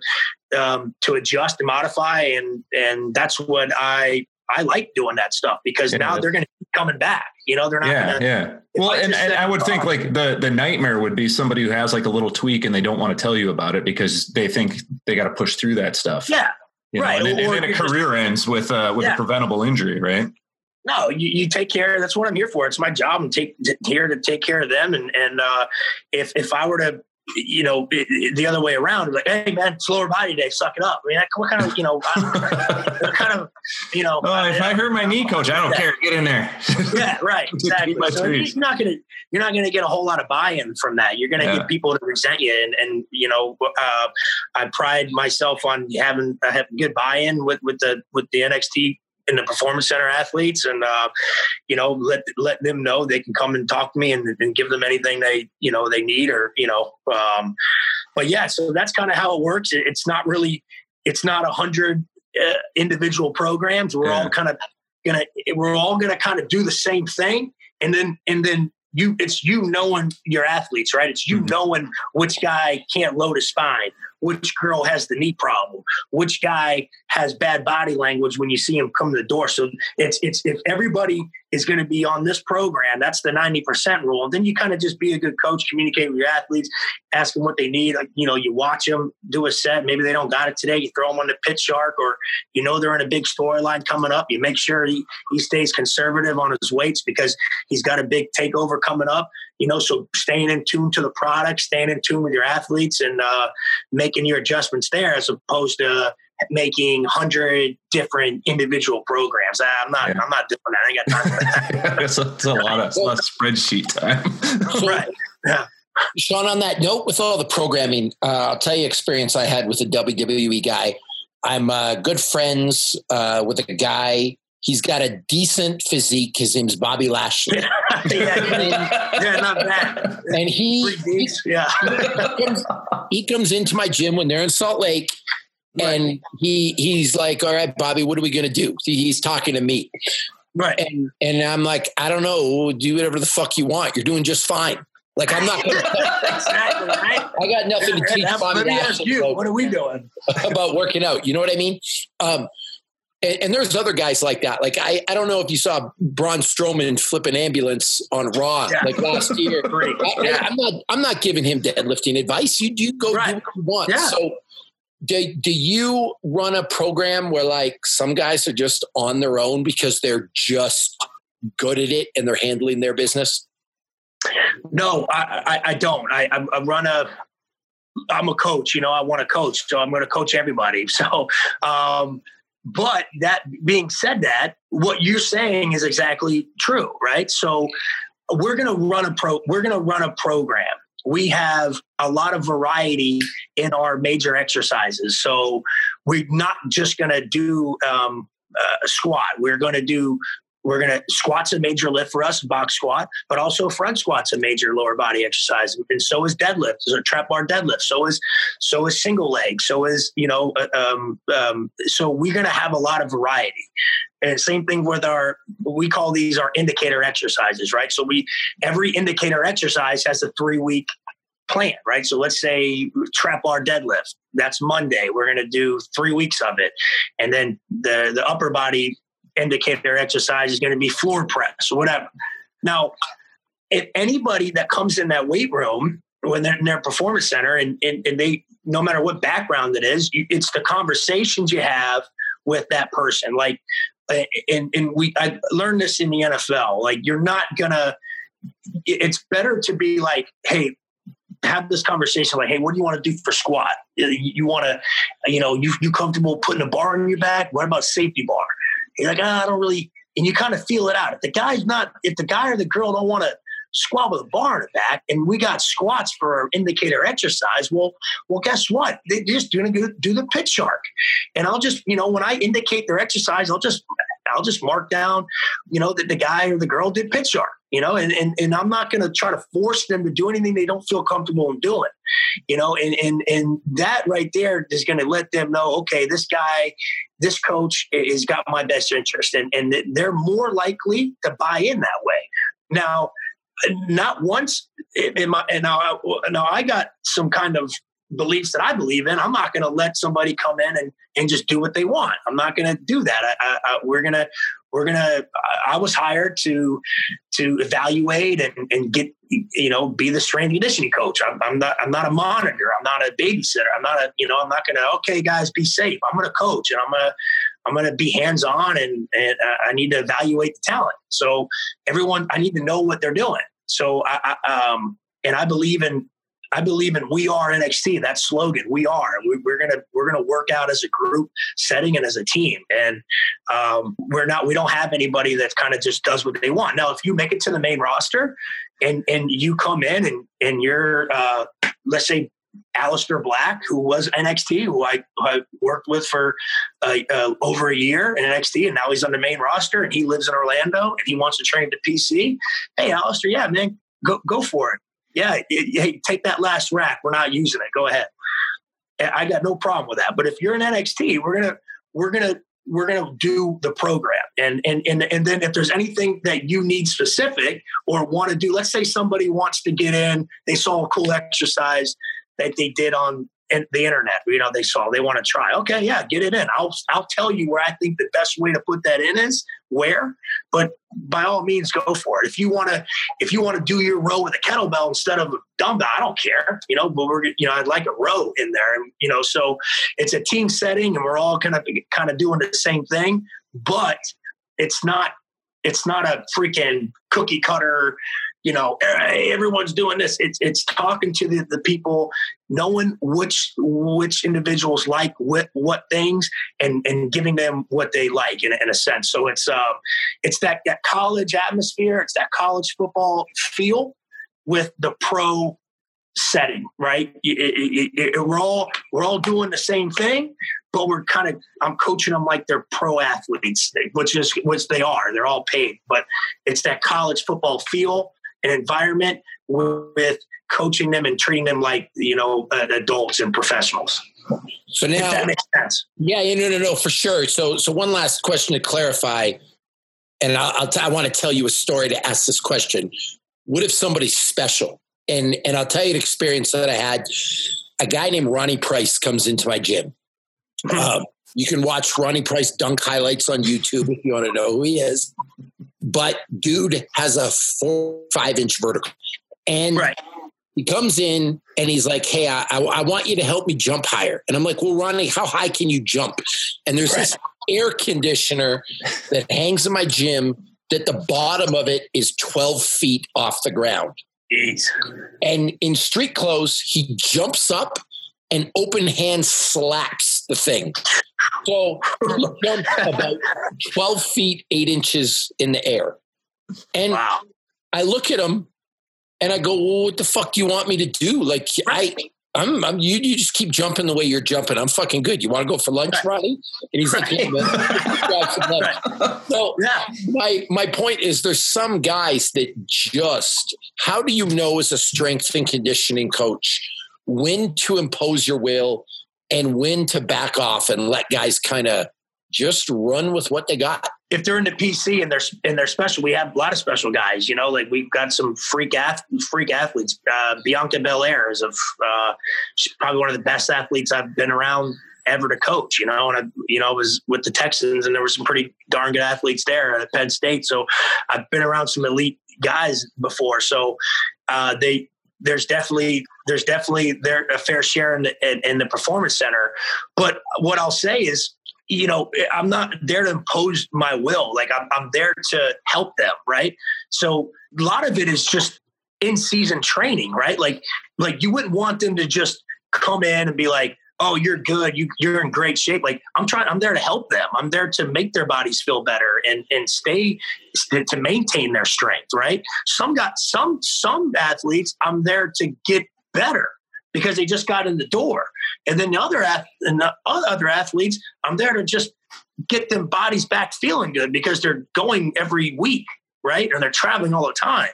um, to adjust and modify. And, and that's what I, I like doing that stuff because yeah. now they're going to keep coming back. You know, they're not. Yeah, gonna, yeah. Well, and, and I would think like the the nightmare would be somebody who has like a little tweak and they don't want to tell you about it because they think they got to push through that stuff. Yeah, you know, right. And, and then a career just, ends with uh, with yeah. a preventable injury, right? No, you, you take care. That's what I'm here for. It's my job. I'm take, here to take care of them. And and uh, if if I were to you know, the other way around, like, hey man, slower body day, suck it up. I mean, what kind of, you know, (laughs) kind of, you know. Oh, if I hurt my knee, coach, I don't yeah. care. Get in there. (laughs) yeah, right, (laughs) exactly. so you're not gonna, you're not gonna get a whole lot of buy-in from that. You're gonna yeah. get people to resent you, and and you know, uh, I pride myself on having I have good buy-in with with the with the NXT in the performance center athletes and uh, you know let let them know they can come and talk to me and, and give them anything they you know they need or you know um, but yeah so that's kind of how it works it, it's not really it's not a hundred uh, individual programs we're yeah. all kind of gonna we're all gonna kind of do the same thing and then and then you it's you knowing your athletes right it's you mm-hmm. knowing which guy can't load a spine which girl has the knee problem, which guy has bad body language when you see him come to the door. So it's it's if everybody is going to be on this program, that's the 90% rule. And then you kind of just be a good coach, communicate with your athletes, ask them what they need. Like, you know, you watch them do a set. Maybe they don't got it today. You throw them on the Pit Shark or, you know, they're in a big storyline coming up. You make sure he, he stays conservative on his weights because he's got a big takeover coming up you know, so staying in tune to the product, staying in tune with your athletes and uh, making your adjustments there as opposed to making hundred different individual programs. I'm not, yeah. I'm not doing that. I ain't got time for that. (laughs) it's, a, it's a lot of, a lot of spreadsheet time. (laughs) right. Yeah. Sean, on that note, with all the programming, uh, I'll tell you experience I had with a WWE guy. I'm uh, good friends uh, with a guy He's got a decent physique. His name's Bobby Lashley. (laughs) yeah, yeah, yeah, not bad. And he, he, yeah. he, comes, he comes into my gym when they're in Salt Lake, right. and he he's like, "All right, Bobby, what are we going to do?" He's talking to me, right? And and I'm like, "I don't know. Do whatever the fuck you want. You're doing just fine." Like I'm not. Gonna, (laughs) exactly right. I got nothing to teach. Bobby let me ask you, about, what are we doing (laughs) about working out? You know what I mean? Um, and, and, there's other guys like that. Like I, I don't know if you saw Braun Strowman flip an ambulance on Raw yeah. like last (laughs) year. I, am not I'm not giving him deadlifting advice. You do go right. do what you want. Yeah. So do, do you run a program where like some guys are just on their own because they're just good at it and they're handling their business? No, I, I, I don't. I, I run a I'm a coach, you know, I want to coach, so I'm going to coach everybody. (laughs) So, um, but that being said, that what you're saying is exactly true, right? So we're going to run a pro. We're going to run a program. We have a lot of variety in our major exercises. So we're not just going to do um, a squat. We're going to do we're going to squats a major lift for us, box squat, but also front squats a major lower body exercise, and so is deadlift, so trap bar deadlift, so is so is single leg, so is you know, uh, um, um, so we're going to have a lot of variety. And same thing with our, we call these our indicator exercises, right? So we every indicator exercise has a three week plan, right? So let's say trap bar deadlift. That's Monday. We're going to do three weeks of it, and then the the upper body indicator exercise is going to be floor press or whatever. Now, if anybody that comes in that weight room when they're in their performance center and, and, and they no matter what background it is it's the conversations you have with that person like and, and we i learned this in the nfl like you're not gonna it's better to be like hey have this conversation like hey what do you want to do for squat? You, want to you know you, you comfortable putting a bar on your back? What about safety bar you're like oh, i don't really and you kind of feel it out if the guy's not if the guy or the girl don't want to squat with a bar in the back, and we got squats for our indicator exercise. Well, well, guess what? They're just doing do, do the Pit Shark, and I'll just you know when I indicate their exercise, I'll just I'll just mark down, you know, that the guy or the girl did Pit Shark, you know, and, and, and I'm not going to try to force them to do anything they don't feel comfortable in doing, you know, and, and, and that right there is going to let them know, okay, this guy, this coach has got my best interest and, and they're more likely to buy in that way. Now, not once in my and now, now I got some kind of beliefs that I believe in. I'm not going to let somebody come in and, and just do what they want. I'm not going to do that. I, I, I, we're going to we're going to I was hired to to evaluate and, and get you know be the strength conditioning coach. I'm, I'm not I'm not a monitor. I'm not a babysitter. I'm not a you know I'm not going to okay guys be safe. I'm going to coach and I'm going to I'm going to be hands on and, and uh, I need to evaluate the talent. So everyone, I need to know what they're doing. So I, I um, and I believe in I believe in we are NXT. That slogan, we are. We, are gonna we're gonna work out as a group setting and as a team. And um, we're not. We don't have anybody that kind of just does what they want. Now, if you make it to the main roster, and and you come in and and you're uh, let's say Aleister Black, who was NXT, who I, I worked with for uh, uh, over a year in NXT, and now he's on the main roster, and he lives in Orlando, and he wants to train to PC. Hey, Aleister, yeah, man, go go for it. Yeah, hey, take that last rack. We're not using it. Go ahead. I got no problem with that. But if you're in NXT, we're gonna we're gonna we're to do the program and, and and and then if there's anything that you need specific or want to do let's say somebody wants to get in they saw a cool exercise that they did on the internet. You know, they saw they want to try. Okay, yeah, get it in. I'll I'll tell you where I think the best way to put that in is where. But by all means, go for it. If you want to, if you want to do your row with a kettlebell instead of a dumbbell, I don't care. You know, but we're you know I'd like a row in there. And you know, so it's a team setting, and we're all kind of kind of doing the same thing. But it's not it's not a freaking cookie cutter you know everyone's doing this. It's it's talking to the, the people knowing which which individuals like what what things and and giving them what they like in, in a sense. So it's um it's that that college atmosphere it's that college football feel with the pro setting right? It, it, it, we're all we're all doing the same thing but we're kind of i'm coaching them like they're pro athletes which is which they are. They're all paid but it's that college football feel an environment with coaching them and treating them like you know adults and professionals. So now if that makes sense. Yeah, yeah, no, no, no, for sure. So, so one last question to clarify, and I'll, I'll t- I want to tell you a story to ask this question. What if somebody's special? And and I'll tell you an experience that I had. A guy named Ronnie Price comes into my gym. Mm-hmm. Um, you can watch Ronnie Price dunk highlights on YouTube if you want to know who he is but dude has a four five inch vertical, and right. he comes in and he's like, "Hey, I, I, want you to help me jump higher." And I'm like, "Well, Ronnie, how high can you jump?" And there's right. this air conditioner that hangs in my gym that the bottom of it is 12 feet off the ground. Jeez. And in street clothes, he jumps up and open hand slaps the thing. So (laughs) he jumped about 12 feet, eight inches in the air. And wow. I look at him and I go, well, what the fuck do you want me to do? Like, I, I'm, I'm you, you just keep jumping the way you're jumping. I'm fucking good. You want to go for lunch, Ronnie? And he's like, yeah, man. (laughs) So yeah. my, my point is there's some guys that just, how do you know as a strength and conditioning coach when to impose your will and when to back off and let guys kind of just run with what they got. if they're in the PC and they're and they're special, we have a lot of special guys. You know, like we've got some freak ath- freak athletes. Uh, Bianca Belair is of uh, she's probably one of the best athletes I've been around ever to coach. You know, and I you know was with the Texans, and there were some pretty darn good athletes there at Penn State. So I've been around some elite guys before. So uh, they there's definitely there's definitely a fair share in the, in, in the performance center. But what I'll say is you know, I'm not there to impose my will. Like I'm, I'm there to help them, right? So a lot of it is just in season training, right? Like, like you wouldn't want them to just come in and be like, "Oh, you're good. You, you're in great shape." Like I'm trying. I'm there to help them. I'm there to make their bodies feel better and and stay to maintain their strength, right? Some got some some athletes. I'm there to get better because they just got in the door. And then the other and the other athletes, I'm there to just get them bodies back feeling good because they're going every week, right? And they're traveling all the time.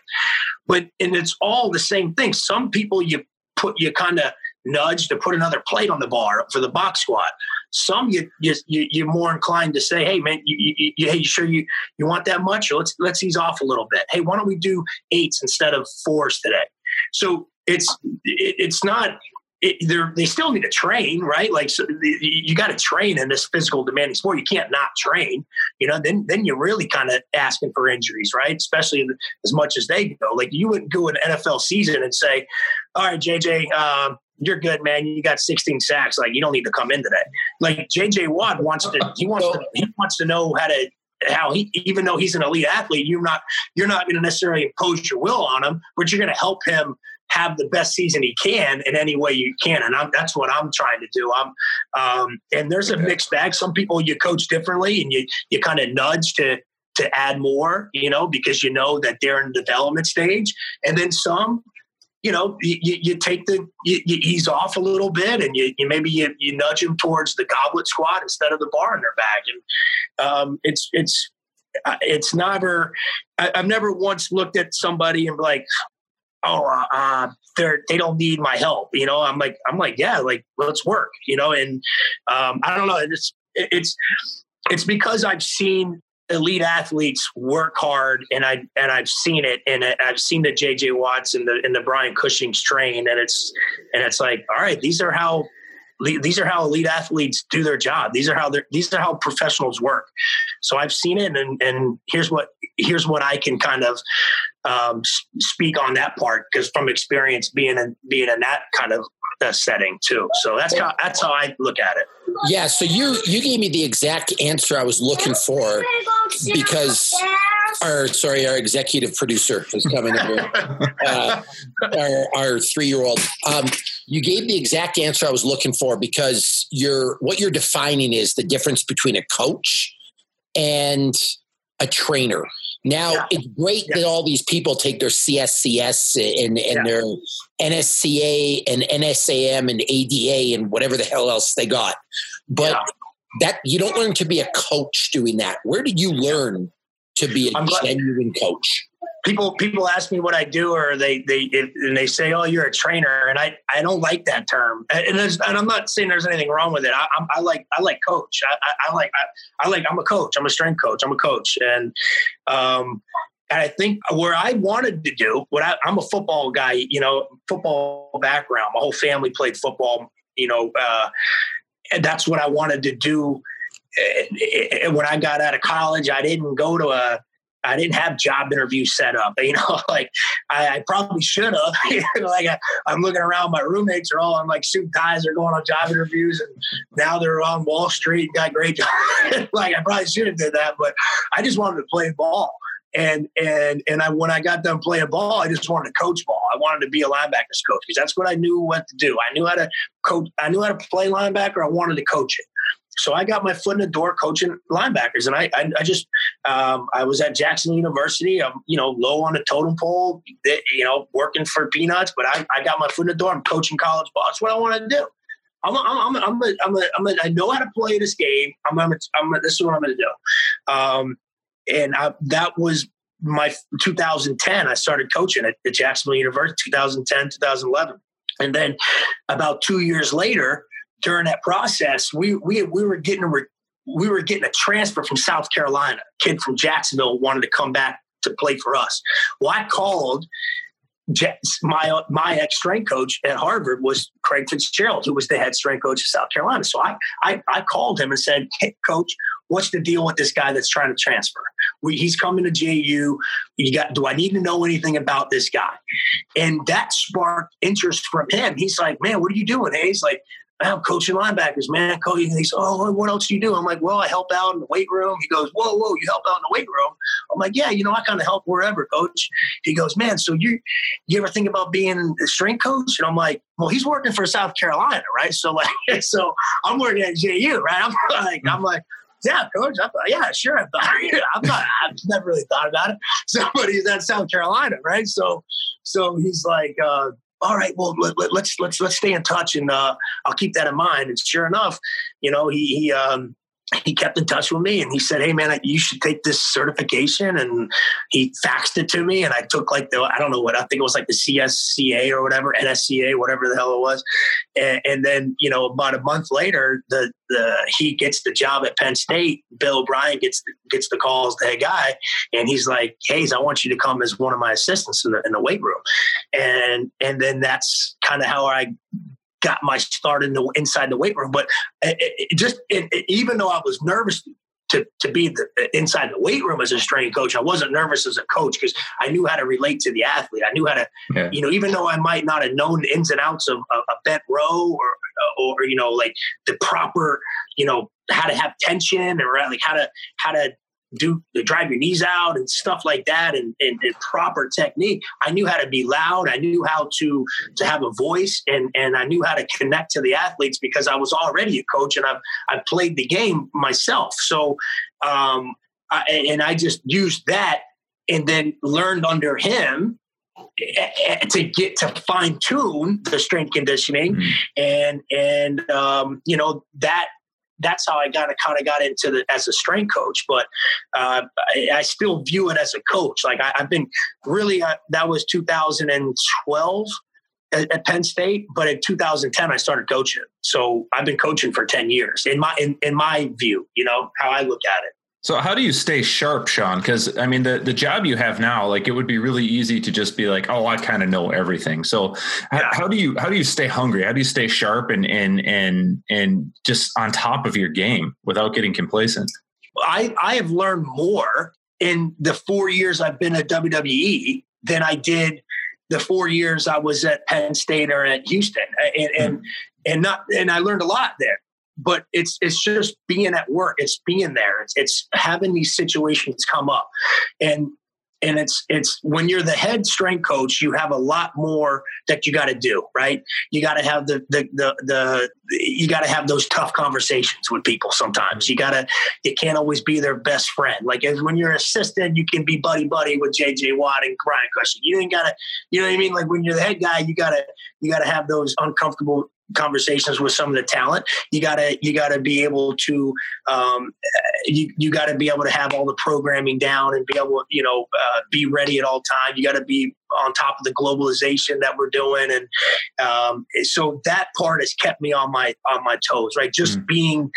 But and it's all the same thing. Some people you put you kind of nudge to put another plate on the bar for the box squat. Some you, you, you are more inclined to say, "Hey man, you, you, you, hey, you sure you you want that much? Let's let's ease off a little bit. Hey, why don't we do eights instead of fours today?" So it's it, it's not it, they still need to train, right? Like so you got to train in this physical demanding sport. You can't not train, you know. Then then you're really kind of asking for injuries, right? Especially as much as they go. Like you wouldn't go an NFL season and say, "All right, JJ, um, you're good, man. You got 16 sacks. Like you don't need to come in today." Like JJ Watt wants to. He wants to. He wants to know how to how he even though he's an elite athlete you're not you're not going to necessarily impose your will on him but you're going to help him have the best season he can in any way you can. And I'm, that's what I'm trying to do. I'm, um, and there's a mixed bag. Some people you coach differently and you, you kind of nudge to, to add more, you know, because you know that they're in the development stage. And then some, you know, you, you take the, you, you, ease off a little bit and you, you maybe you, you nudge them towards the goblet squat instead of the bar in their back. And um, it's, it's, uh, it's never, I, I've never once looked at somebody and like, oh, uh, uh, they're they don't need my help. You know, I'm like I'm like yeah, like let's work. You know, and um, I don't know. It's it's it's because I've seen elite athletes work hard and I and I've seen it and I've seen the JJ Watts and the and the Brian Cushing's train and it's and it's like all right these are how these are how elite athletes do their job these are how these are how professionals work so I've seen it and and here's what here's what I can kind of um, speak on that part because from experience being in being in that kind of uh, setting too. So that's how that's how I look at it. Yeah. So you you gave me the exact answer I was looking for because our sorry our executive producer is coming in here. (laughs) Uh, our our three year old. Um, you gave the exact answer I was looking for because you're what you're defining is the difference between a coach and a trainer. Now yeah. it's great yeah. that all these people take their CSCS and, and yeah. their NSCA and NSAM and ADA and whatever the hell else they got. But that you don't learn to be a coach doing that. Where did you learn to be a genuine coach? People people ask me what I do, or they they and they say, "Oh, you're a trainer," and I I don't like that term. And, and I'm not saying there's anything wrong with it. I, I like I like coach. I, I, I like I, I, like I'm a coach. I'm a strength coach. I'm a coach, and um, and I think where I wanted to do what I, am a football guy. You know, football background. My whole family played football. You know, uh, and that's what I wanted to do. And when I got out of college, I didn't go to a I didn't have job interviews set up. (laughs) You know, like I, I probably should have. (laughs) like I, am looking around, my roommates are all on like suit ties, they're going on job interviews, and now they're on Wall Street, got great (laughs) jobs. like I probably should have did that, but I just wanted to play ball. And and and I when I got done playing ball, I just wanted to coach ball. I wanted to be a linebackers coach because that's what I knew what to do. I knew how to coach. I knew how to play linebacker. I wanted to coach it. So I got my foot in the door coaching linebackers, and I, I, I just, um, I was at Jackson University. I'm, you know, low on the totem pole, you know, working for peanuts, but I, I got my foot in the door. I'm coaching college ball. That's what I want to do. I'm, a, I'm, a, I'm, a, I'm, a, I'm a, I know how to play this game. I'm, I'm, a, I'm a, this is what I'm going to do. Um, and I, that was my 2010. I started coaching at, at Jacksonville University, 2010, 2011. And then about two years later, during that process, we we we were getting re- we were getting a transfer from South Carolina. Kid from Jacksonville wanted to come back to play for us. Well, I called my my ex strength coach at Harvard was Craig Fitzgerald, who was the head strength coach of South Carolina. So I I, I called him and said, "Hey, coach, what's the deal with this guy that's trying to transfer? We, he's coming to JU. You got? Do I need to know anything about this guy?" And that sparked interest from him. He's like, "Man, what are you doing?" And he's like, I'm coaching linebackers, man. Coaching. He's, oh, what else do you do? I'm like, well, I help out in the weight room. He goes, whoa, whoa, you help out in the weight room? I'm like, yeah, you know, I kind of help wherever, coach. He goes, man, so you, you ever think about being a strength coach? And I'm like, well, he's working for South Carolina, right? So like, (laughs) so I'm working at JU, right? I'm (laughs) like, I'm like, yeah, coach. I thought, yeah, sure. I thought, (laughs) I'm not, I've never really thought about it. Somebody's at South Carolina, right? So, so he's like, uh, all right, well, let, us let's, let's let's stay in touch, and uh, I'll keep that in mind. And sure enough, you know, he he um, he kept in touch with me and he said, Hey man, you should take this certification. And he faxed it to me. And I took like the, I don't know what, I think it was like the CSCA or whatever, NSCA, whatever the hell it was. And, and then, you know, about a month later, the, the, he gets the job at Penn State. Bill O'Brien gets, gets the calls, the head guy. And he's like, Hayes, I want you to come as one of my assistants in the, in the weight room. And, and then that's kind of how I got my start in the inside the weight room. But it, it just it, even though I was nervous to to be the, inside the weight room as a strength coach, I wasn't nervous as a coach because I knew how to relate to the athlete. I knew how to, yeah. you know, even though I might not have known the ins and outs of a, a bent row or or you know like the proper, you know, how to have tension or like how to how to do the drive your knees out and stuff like that and, and, and, proper technique. I knew how to be loud. I knew how to to have a voice and and i knew how to connect to the athletes because i was already a coach and i've i played the game myself. So um I, and i just used that and then learned under him eh, eh, to get to fine tune the strength conditioning mm-hmm. and and um, you know that that's how I got kind of got into the as a strength coach. But uh, I, I, still view it as a coach. Like I, have been really uh, that was 2012 at, at, Penn State, but in 2010 I started coaching. So I've been coaching for 10 years in my in, in my view. You know how I look at it. So how do you stay sharp, Sean? Because I mean, the the job you have now, like it would be really easy to just be like, oh, I kind of know everything. So yeah. how, how, do you how do you stay hungry? How do you stay sharp and and and and just on top of your game without getting complacent? I I have learned more in the four years I've been at WWE than I did the four years I was at Penn State or at Houston, and and, mm. and not and I learned a lot there but it's it's just being at work. It's being there. It's, it's having these situations come up. And and it's it's when you're the head strength coach you have a lot more that you got to do right? You got to have the the the, the you got to have those tough conversations with people sometimes. Mm-hmm. You got to you can't always be their best friend. Like as when you're assistant you can be buddy buddy with jj watt and brian cushing you ain't gotta you know what i mean? Like when you're the head guy you gotta you gotta have those uncomfortable conversations with some of the talent. You gotta you gotta be able to um, you you got to be able to have all the programming down and be able you know uh, be ready at all times. You got to be on top of the globalization that we're doing, and um, so that part has kept me on my on my toes. Right, just mm. being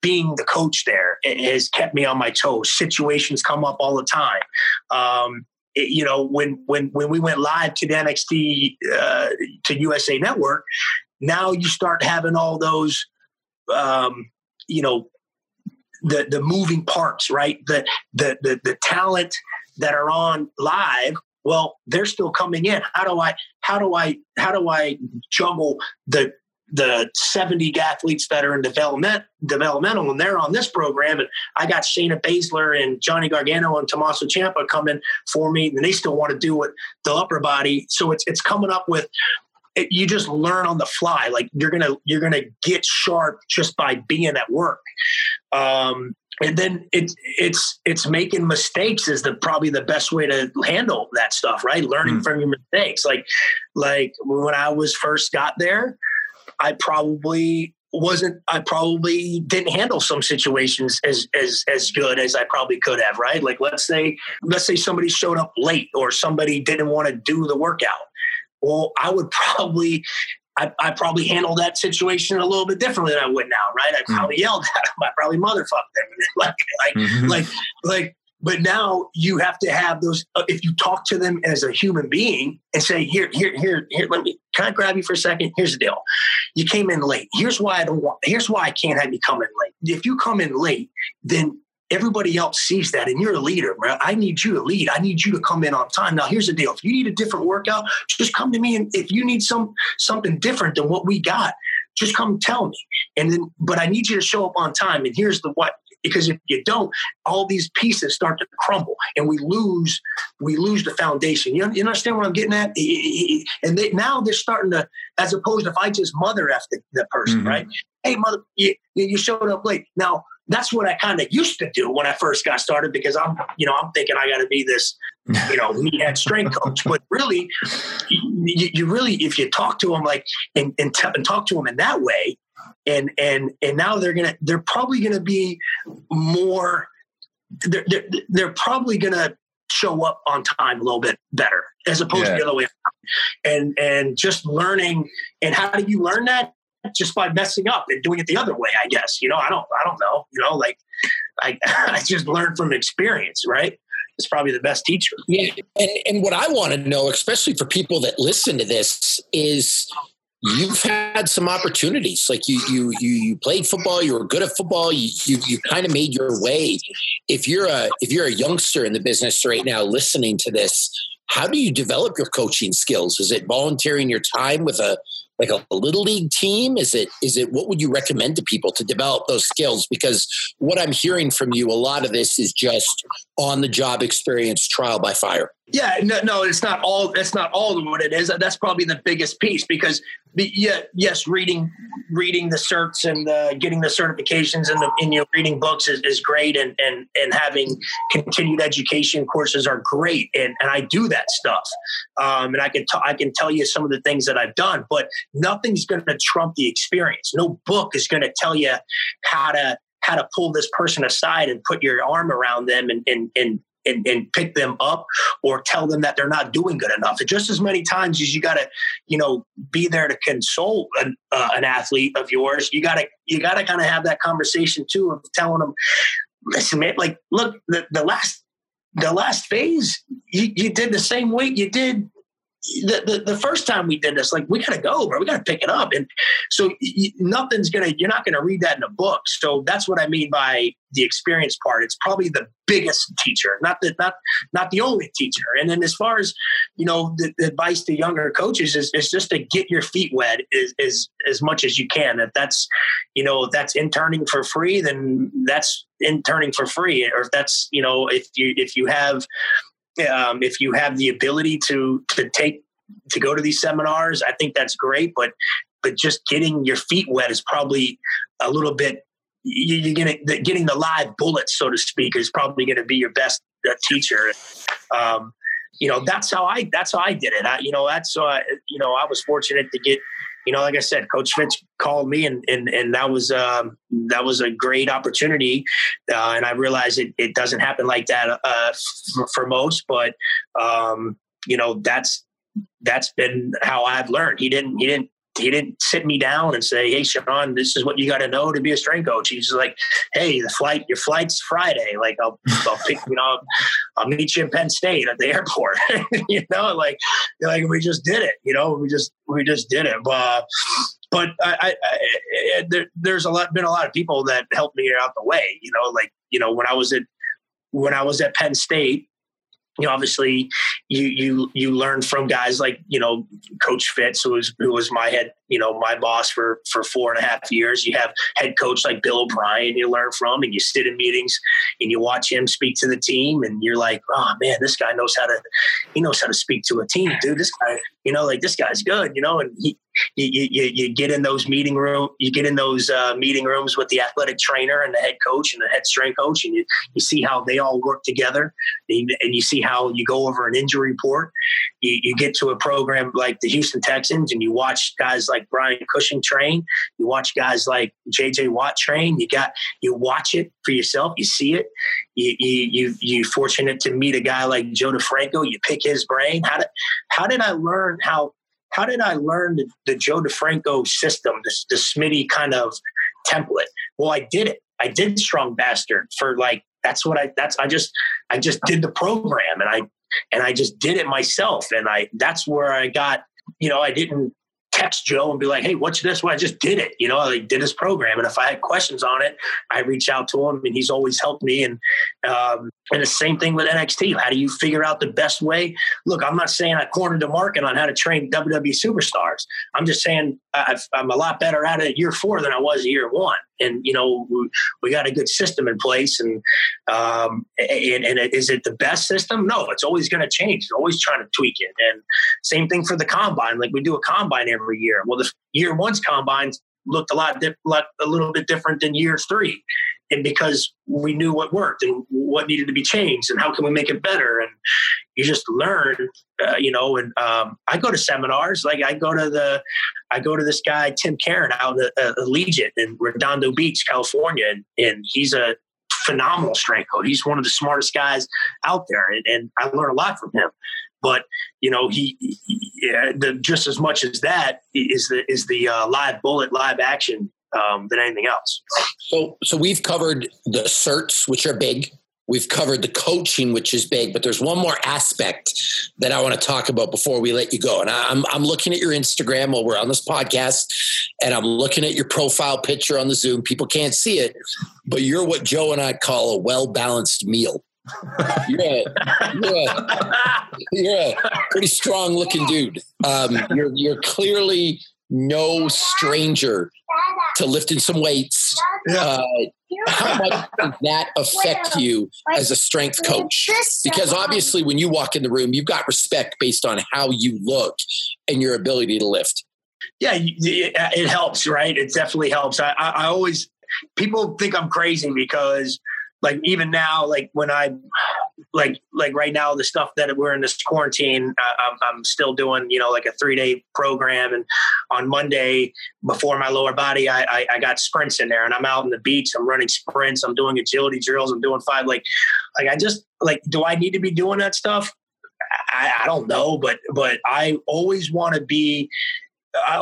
being the coach there has kept me on my toes. Situations come up all the time. Um, it, you know, when when when we went live to the NXT uh, to USA Network, now you start having all those um, you know the the moving parts right? The, the the the talent that are on live well they're still coming in. How do i how do i how do i juggle the the 70 athletes that are in development developmental and they're on this program? And I got Shayna Baszler and Johnny Gargano and Tommaso Ciampa coming for me and they still want to do it the upper body. So it's it's coming up with it, you just learn on the fly. Like you're gonna you're gonna get sharp just by being at work. Um, and then it's it's it's making mistakes is the probably the best way to handle that stuff, right? Learning mm. from your mistakes. Like like when I was first got there, I probably wasn't I probably didn't handle some situations as as as good as I probably could have, right? Like let's say let's say somebody showed up late or somebody didn't want to do the workout well, I would (laughs) probably I, I probably handled that situation a little bit differently than I would now, right? I probably mm-hmm. yelled at them. I probably motherfucked them. (laughs) like, like, mm-hmm. like, like, but now you have to have those. Uh, if you talk to them as a human being and say, "Here, here, here, here, let me can I grab you for a second? Here's the deal. You came in late. Here's why I don't want. Here's why I can't have you come in late. If you come in late, then everybody else sees that and you're a leader right? i need you to lead. I need you to come in on time. Now here's the deal. If you need a different workout just come to me and if you need some something different than what we got just come tell me. And then but i need you to show up on time and here's the what. Because if you don't all these pieces start to crumble and we lose we lose the foundation. You, understand what i'm getting at? And they, now they're starting to as opposed to if i just mother the, the person mm-hmm. right? Hey mother you, you showed up late. Now that's what I kind of used to do when I first got started because I'm, you know, I'm thinking I got to be this, you know, (laughs) meathead strength coach. But really, you, you, really, if you talk to them like and, and, t- and talk to them in that way, and and and now they're gonna, they're probably gonna be more, they're they're, they're probably gonna show up on time a little bit better as opposed yeah. to the other way around. And and just learning and how do you learn that? Just by messing up and doing it the other way, I guess. You know, I don't I don't know. You know, like I (laughs) I just learned from experience, right? It's probably the best teacher. Yeah. And and what I want to know, especially for people that listen to this, is you've had some opportunities. Like you you you you played football, you were good at football, you you, you kind of made your way. If you're a if you're a youngster in the business right now listening to this, how do you develop your coaching skills? Is it volunteering your time with a like a, little league team? Is it is it what would you recommend to people to develop those skills? Because what I'm hearing from you, a lot of this is just on the job experience, trial by fire. Yeah, no, no, it's not all. That's not all what it is. That's probably the biggest piece because, yeah, yes, reading, reading the certs and getting the certifications and the and, you know, reading books is, is great, and and and having continued education courses are great, and and I do that stuff, um, and I can t- I can tell you some of the things that I've done, but nothing's going to trump the experience. No book is going to tell you how to how to pull this person aside and put your arm around them and and and and, and, pick them up or tell them that they're not doing good enough. And just as many times as you got to, you know, be there to console an, uh, an athlete of yours, you got to you got to kind of have that conversation too of telling them, listen, man, like look, the, the last the last phase, you, you did the same weight you did the, the, the, first time we did this, like we got to go, bro. We got to pick it up, and so y- nothing's gonna. You're not gonna read that in a book. So that's what I mean by the experience part. It's probably the biggest teacher, not the not not the only teacher. And then as far as you know, the, the advice to younger coaches is, is just to get your feet wet as, as as much as you can. If that's you know if that's interning for free, then that's interning for free. Or if that's you know if you if you have um, if you have the ability to to take to go to these seminars, I think that's great. But but just getting your feet wet is probably a little bit. You're gonna getting the live bullets, so to speak, is probably going to be your best uh, teacher. Um, you know, that's how I that's how I did it. I, you know, that's uh, you know, I was fortunate to get you know, like I said, Coach Fitz called me, and and and that was um, that was a great opportunity. Uh, and I realized it, it doesn't happen like that uh, for, for, most, but um, you know, that's that's been how I've learned. He didn't he didn't he didn't sit me down and say, "Hey, Sean, this is what you got to know to be a strength coach." He's like, "Hey, the flight, your flight's Friday. Like, I'll, I'll pick, you know, I'll meet you in Penn State at the airport. (laughs) you know, like, like we just did it. You know, we just we just did it. But but I, I, I eh, there, there's a lot been a lot of people that helped me out the way. You know, like you know when I was at when I was at Penn State, you know, obviously you you you learn from guys like you know Coach Fitz, who was who was my head, you know, my boss for for four and a half years. You have head coach like Bill O'Brien you learn from, and you sit in meetings and you watch him speak to the team, and you're like, oh man, this guy knows how to he knows how to speak to a team, dude. This guy, you know, like this guy's good, you know, and he you, you, you get in those meeting room, you get in those uh, meeting rooms with the athletic trainer and the head coach and the head strength coach, and you, you see how they all work together, and you see how you go over an injury report. You, you get to a program like the Houston Texans, and you watch guys like Brian Cushing train. You watch guys like J.J. Watt train. You got you watch it for yourself. You see it. You you you fortunate to meet a guy like Joe DeFranco. You pick his brain. How did how did I learn how how did I learn the, the Joe DeFranco system, this the Smitty kind of template? Well, I did it. I did Strong Bastard for like that's what I that's I just I just did the program and I and I just did it myself and I that's where I got you know I didn't text Joe and be like, hey, what's this? Well, I just did it. You know, I like did his program. And if I had questions on it, I reach out to him and he's always helped me. And um, and the same thing with NXT. How do you figure out the best way? Look, I'm not saying I cornered the market on how to train WWE superstars. I'm just saying i am a lot better at it year four than I was year one. And you know, we, we got a good system in place. And um, and, and is it the best system? No, it's always going to change. It's always trying to tweak it. And same thing for the combine. Like we do a combine every year. Well, the year one's combines looked a lot, a little bit different than year three and because we knew what worked and what needed to be changed and how can we make it better. And you just learn uh, you know and um, i go to seminars. Like i go to the i go to this guy tim karen out at uh, Allegiant in redondo beach california and, and he's a phenomenal strength coach. He's one of the smartest guys out there and, and i learn a lot from him. But you know he, he yeah, the, just as much as that is the is the uh, live bullet live action um, than anything else. So, so we've covered the certs, which are big. We've covered the coaching, which is big, but there's one more aspect that I want to talk about before we let you go. And I'm, I'm looking at your Instagram while we're on this podcast, and I'm looking at your profile picture on the Zoom. People can't see it, but you're what Joe and I call a well balanced meal. You're a, you're, a, you're a pretty strong looking dude. Um, you're, you're clearly no stranger to lifting some weights. Uh, how much does that affect you as a strength coach? Because obviously, when you walk in the room, you've got respect based on how you look and your ability to lift. Yeah, it helps, right? It definitely helps. I, I always people think I'm crazy because like even now, like when I like like right now, the stuff that we're in this quarantine, uh, I'm, I'm still doing you know like a three day program, and on Monday before my lower body, I, I, I got sprints in there, and I'm out on the beach, I'm running sprints, I'm doing agility drills, I'm doing five like like I just like do I need to be doing that stuff? I, I don't know, but but I always want to be. I,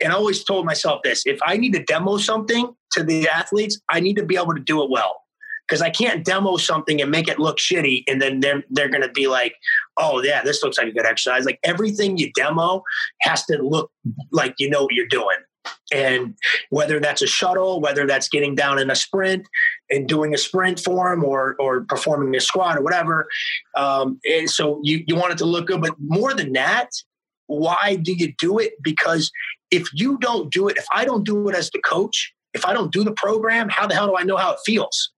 and I always told myself this: if I need to demo something to the athletes, I need to be able to do it well because I can't demo something and make it look shitty, and then they're they're going to be like, "Oh yeah, this looks like a good exercise." Like everything you demo has to look like you know what you're doing, and whether that's a shuttle, whether that's getting down in a sprint and doing a sprint form, or or performing a squat or whatever. Um, and so you you want it to look good, but more than that, why do you do it? Because if you don't do it, if I don't do it as the coach, if I don't do the program, how the hell do I know how it feels?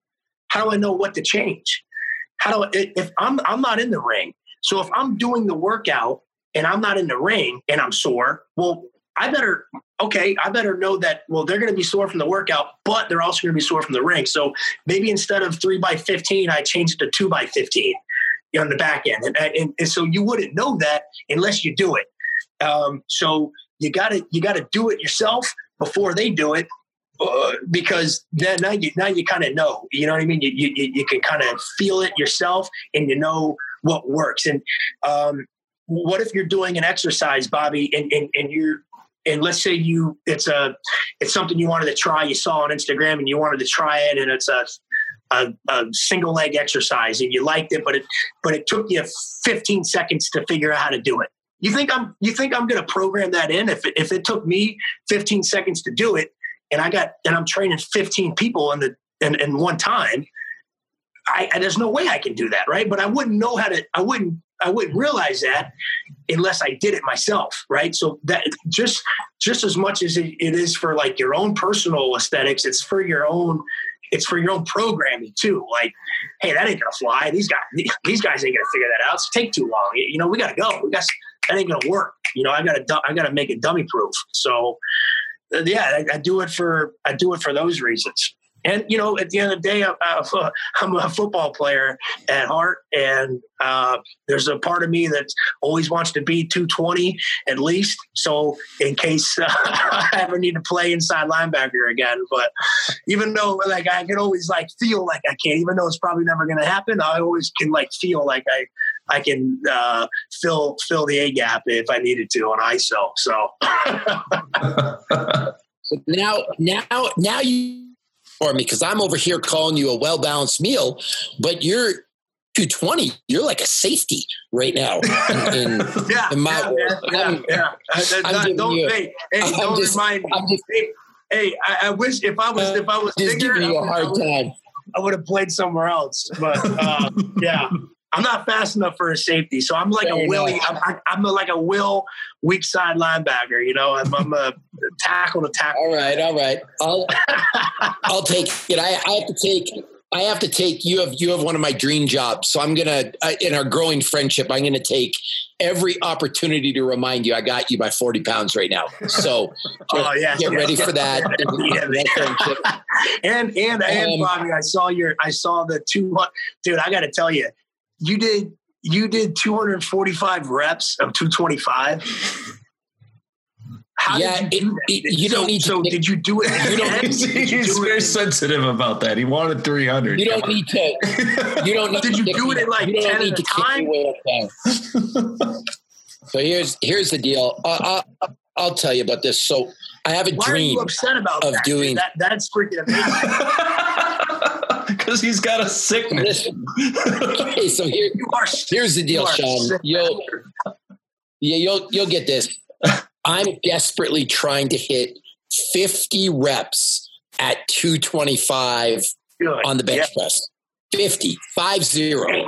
How do I know what to change? How do I, if I'm I'm not in the ring? So if I'm doing the workout and I'm not in the ring and I'm sore, well, I better okay, I better know that well they're going to be sore from the workout, but they're also going to be sore from the ring. So maybe instead of three by fifteen, I change it to two by fifteen on the back end, and, and, and so you wouldn't know that unless you do it. Um, so you got to you got to do it yourself before they do it because then now you now you kind of know. You know what I mean? You you, you can kind of feel it yourself, and you know what works. And um, what if you're doing an exercise, Bobby, and and, and you're and let's say you it's a it's something you wanted to try you saw on instagram and you wanted to try it and it's a a, a, single leg exercise and you liked it but it but it took you 15 seconds to figure out how to do it you think i'm you think i'm going to program that in if it, if it took me 15 seconds to do it and I got and I'm training 15 people in the in, in one time. I, I, there's no way I can do that, right? But I wouldn't know how to. I wouldn't. I wouldn't realize that unless I did it myself, right? So that just just as much as it, it is for like your own personal aesthetics, it's for your own. It's for your own programming too. Like, hey, that ain't gonna fly. These guys, these guys ain't gonna figure that out. It's take too long. You know, we gotta go. We got that ain't gonna work. You know, I gotta I gotta make it dummy proof. So yeah, I, I, do it for I do it for those reasons. And you know, at the end of the day, I'm, I'm a (laughs) football player at heart, and uh, there's a part of me that always wants to be 220 at least. So in case uh, (laughs) I ever need to play inside linebacker again, but even though like I can always like feel like I can't, even though it's probably never going to happen, I always can like feel like I I can uh, fill fill the A gap if I needed to on ISO. So (laughs) now, now, now you for me because I'm over here calling you a well balanced meal, but you're 220. You're like a safety right now. In, in, (laughs) yeah, in my yeah, world. yeah, I'm- yeah. Uh, I'm uh, don't, you- hey, hey, I'm don't just- remind me. Just, Hey, hey, I, I wish if I was if I was just bigger, giving you a would- I hard would- time. I would have played somewhere else. But uh, yeah, I'm not fast enough for a safety. So I'm like Fair a Willie. enough. I'm, I- I'm a, like a Will weak side linebacker. You know, I'm, I'm a (laughs) tackle to tackle. All right, all right. I'll (laughs) I'll take it. I, I have to take. I have to take. You have you have one of my dream jobs. So I'm gonna uh, in our growing friendship. I'm gonna take every opportunity to remind you I got you by 40 pounds right now. So (laughs) Oh yeah, get ready for that. Yeah, and and and Um, Bobby, I saw your, I saw the two. Dude, I got to tell you, you did you did 245 reps of 225. How Yeah, did you do it- that? it- you don't so, need to- So did you do it? (laughs) You don't again? he's he's do very it- sensitive about that. He wanted 300. you don't need to. (laughs) You don't need. Did to you do me- it at like you don't 10 need at to a kick time? me way up there. So here's here's the deal. Uh, I'll, I'll tell you about this. So I have a Why are dream. you upset about of that? doing- that? That's freaking amazing. (laughs) Because he's got a sickness. Okay, so here, (laughs) You are. here's the deal, Sean. You'll yeah, you'll you'll get this. (laughs) I'm desperately trying to hit 50 reps at 225 Good. on the bench Yeah. press. 50, 5 0.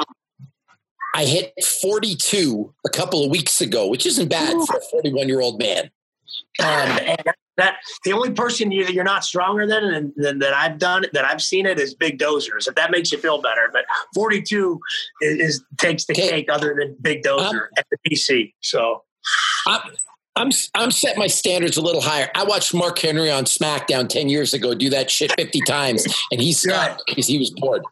I hit 42 a couple of weeks ago, which isn't bad for a 41 year old man. Um, (laughs) And that the only person you, you're not stronger than, and, than that I've done that I've seen it is big dozers. If that makes you feel better, but 42 is, is takes the cake other than big dozer at the PC. So I'm, I'm I'm set my standards a little higher. I watched Mark Henry on SmackDown 10 years ago do that shit 50 (laughs) times, and he stopped because he was bored.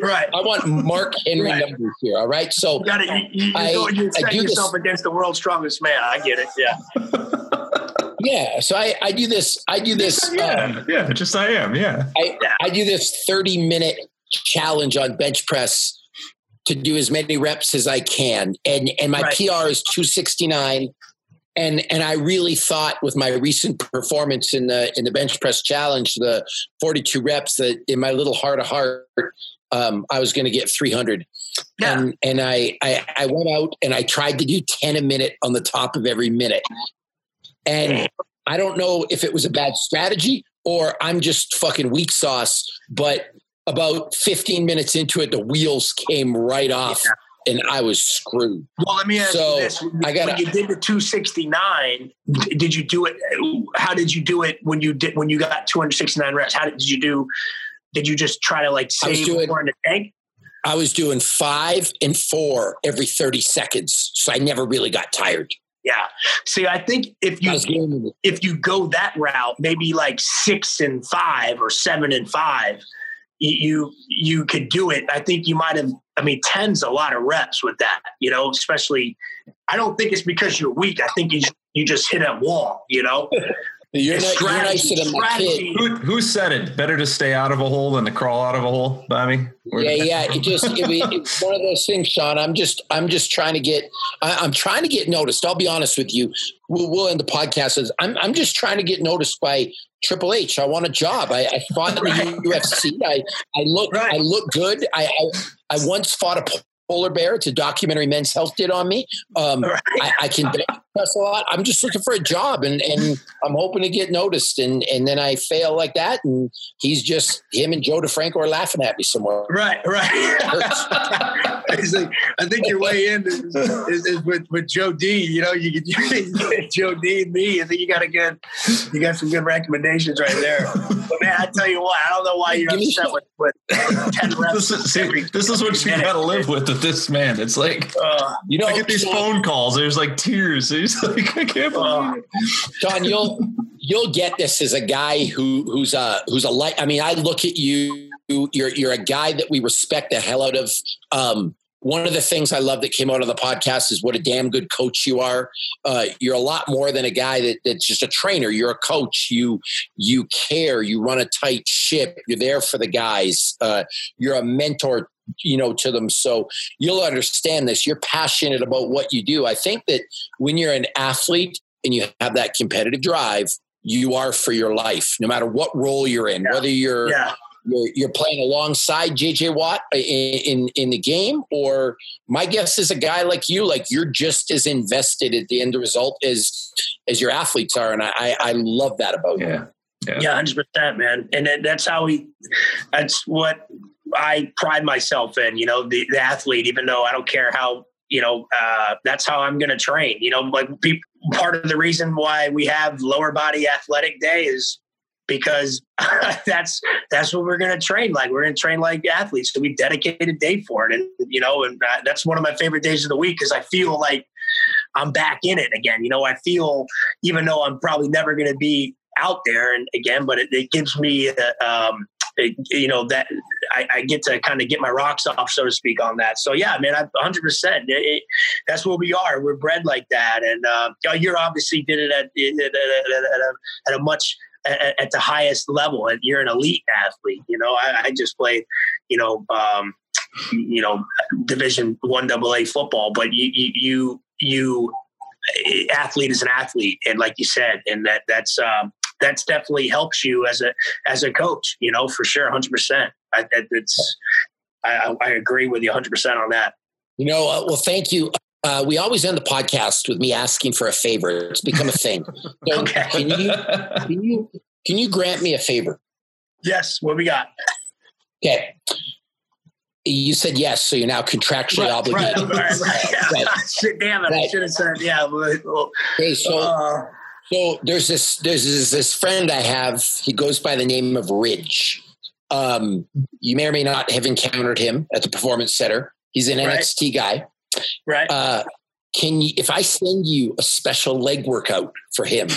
right, I want Mark Henry Right. numbers here, all right? So you got to you, you, I- you, you I set do this- yourself against the world's strongest man. I get it. Yeah, (laughs) yeah, so I, I do this, I do this, um, yeah, yeah, just I am. Yeah. I, I do this 30 minute challenge on bench press to do as many reps as I can. And and my Right. PR is 269. And and I really thought with my recent performance in the in the bench press challenge, the 42 reps, that in my little heart of heart, um, I was going to get 300. yeah. And and I, I I went out and I tried to do 10 a minute on the top of every minute. And I don't know if it was a bad strategy or I'm just fucking weak sauce, but about 15 minutes into it, the wheels came right off and I was screwed. Well, let me ask So, you this: when, I gotta- when you did the 269, did you do it? Uh, how did you do it when you did when you got 269 reps? How did, did you do? Did you just try to like save doing- more in the tank? I was doing five and four every 30 seconds. So I never really got tired. Yeah. See, I think if you if you go that route, maybe like six and five or seven and five, you you, could do it. I think you might have. I mean, ten's a lot of reps with that. You know, especially. I don't think it's because you're weak. I think you you just hit a wall. You know. You're, It's not, you're strategy- nicer than my kid. Who, who said it? Better to stay out of a hole than to crawl out of a hole, Bobby? Where- Yeah, yeah. It just it, (laughs) it's one of those things, Sean. I'm just I'm just trying to get I, I'm trying to get noticed. I'll be honest with you. We'll, we'll end the podcast as I'm I'm just trying to get noticed by Triple H. I want a job. I, I fought in Right. the UFC. I I look Right. I look good. I, I I once fought a polar bear. It's a documentary Men's Health did on me. Um, Right. I, I can bench press a lot. I'm just looking for a job, and and I'm hoping to get noticed. And and then I fail like that, and he's just him and Joe DeFranco are laughing at me somewhere. Right, right. (laughs) It's like, I think your way in is, is, is with, with Joe D. You know, you get, you (laughs) get Joe D and me. I think you got a good, you got some good recommendations right there. But man, I tell you what, I don't know why you're upset with, with ten reps. This is, see, every- this is what you every got to live with with this man. It's like Uh, You know, I get these phone calls. There's like tears. (laughs) He's like, I can't uh, believe it. Sean, you'll you'll get this as a guy who who's a who's a light. I mean, I look at you. You're you're a guy that we respect the hell out of. Um, one of the things I love that came out of the podcast is what a damn good coach you are. Uh, you're a lot more than a guy that, that's just a trainer. You're a coach. You you care. You run a tight ship. You're there for the guys. Uh, you're a mentor you know to them so you'll understand this you're passionate about what you do i think that when you're an athlete and you have that competitive drive you are for your life no matter what role you're in Yeah. whether you're Yeah. you're, you're playing alongside JJ Watt in, in in the game, or my guess is a guy like you, like you're just as invested at the end result as as your athletes are, and I I I love that about you. Yeah. Yeah, hundred percent, man. And that, that's how we. That's what I pride myself in. You know, the, the athlete. Even though I don't care how. You know, uh, that's how I'm going to train. You know, like pe- part of the reason why we have lower body athletic day is because (laughs) that's that's what we're going to train like. We're going to train like athletes. So we dedicate a day for it, and you know, and uh, that's one of my favorite days of the week because I feel like I'm back in it again. You know, I feel even though I'm probably never going to be out there and again, but it, it gives me, uh, um, you know, that I, I get to kind of get my rocks off, so to speak, on that. So yeah, man, I 100. percent That's what we are. We're bred like that, and uh, you're obviously did it at at, at, a, at a much at, at the highest level. And you're an elite athlete. You know, I, I just played, you know, um, you know, Division One Double A football, but you you you. you athlete is an athlete and like you said and that that's um that's definitely helps you as a as a coach you know for sure 100% I, it's I, I agree with you 100% on that You know, uh, well, thank you. Uh, we always end the podcast with me asking for a favor. It's become a thing. So (laughs) Okay. Can you can you can you grant me a favor? yes what we got Okay. You said yes, so you're now contractually right, obligated. right, right, right. (laughs) Right. Shit, damn it i should have said yeah well, Okay, so uh, So there's this there's this, this friend I have. He goes by the name of Ridge. Um, you may or may not have encountered him at the Performance Center. He's an Right. NXT guy. right Uh, can you, if I send you a special leg workout for him,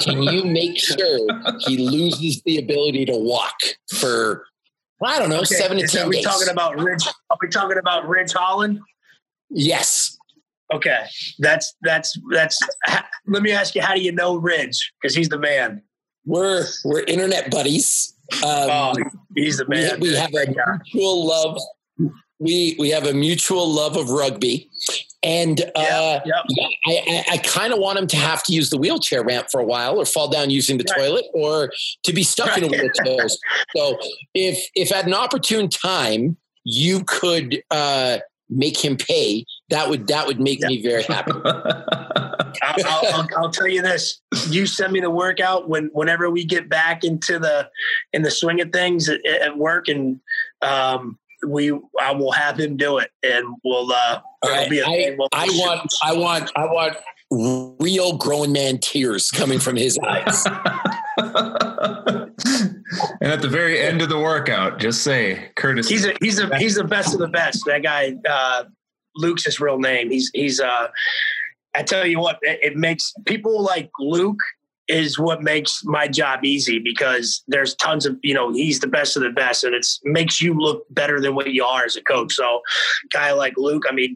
can you make sure he loses the ability to walk for well, I don't know Okay, seven to is ten are we days? talking about Ridge are we talking about Ridge Holland yes. Okay that's that's that's ha- let me ask you how do you know Ridge because he's the man We're we're internet buddies. Um, oh he's the man we have a mutual love. We we have a mutual love of rugby, and uh, yep. I, I, I kind of want him to have to use the wheelchair ramp for a while, or fall down using the Right. toilet, or to be stuck in a wheelchair. so if if at an opportune time you could uh, make him pay, that would that would make Yeah. me very (laughs) happy. I'll, I'll, I'll, I'll tell you this: you send me the workout when whenever we get back into the in the swing of things at, at work, and um, we I will have him do it, and we'll. Uh, right, be a I. We'll- I want I want I want real grown man tears coming from his eyes. (laughs) and at the very end of the workout, just say Curtis. he's a, he's a, he's the best of the best. That guy, uh, Luke's his real name. He's he's. Uh, I tell you what, it, it makes people like Luke is what makes my job easy because there's tons of you know he's the best of the best and it's makes you look better than what you are as a coach. So, guy like Luke, I mean.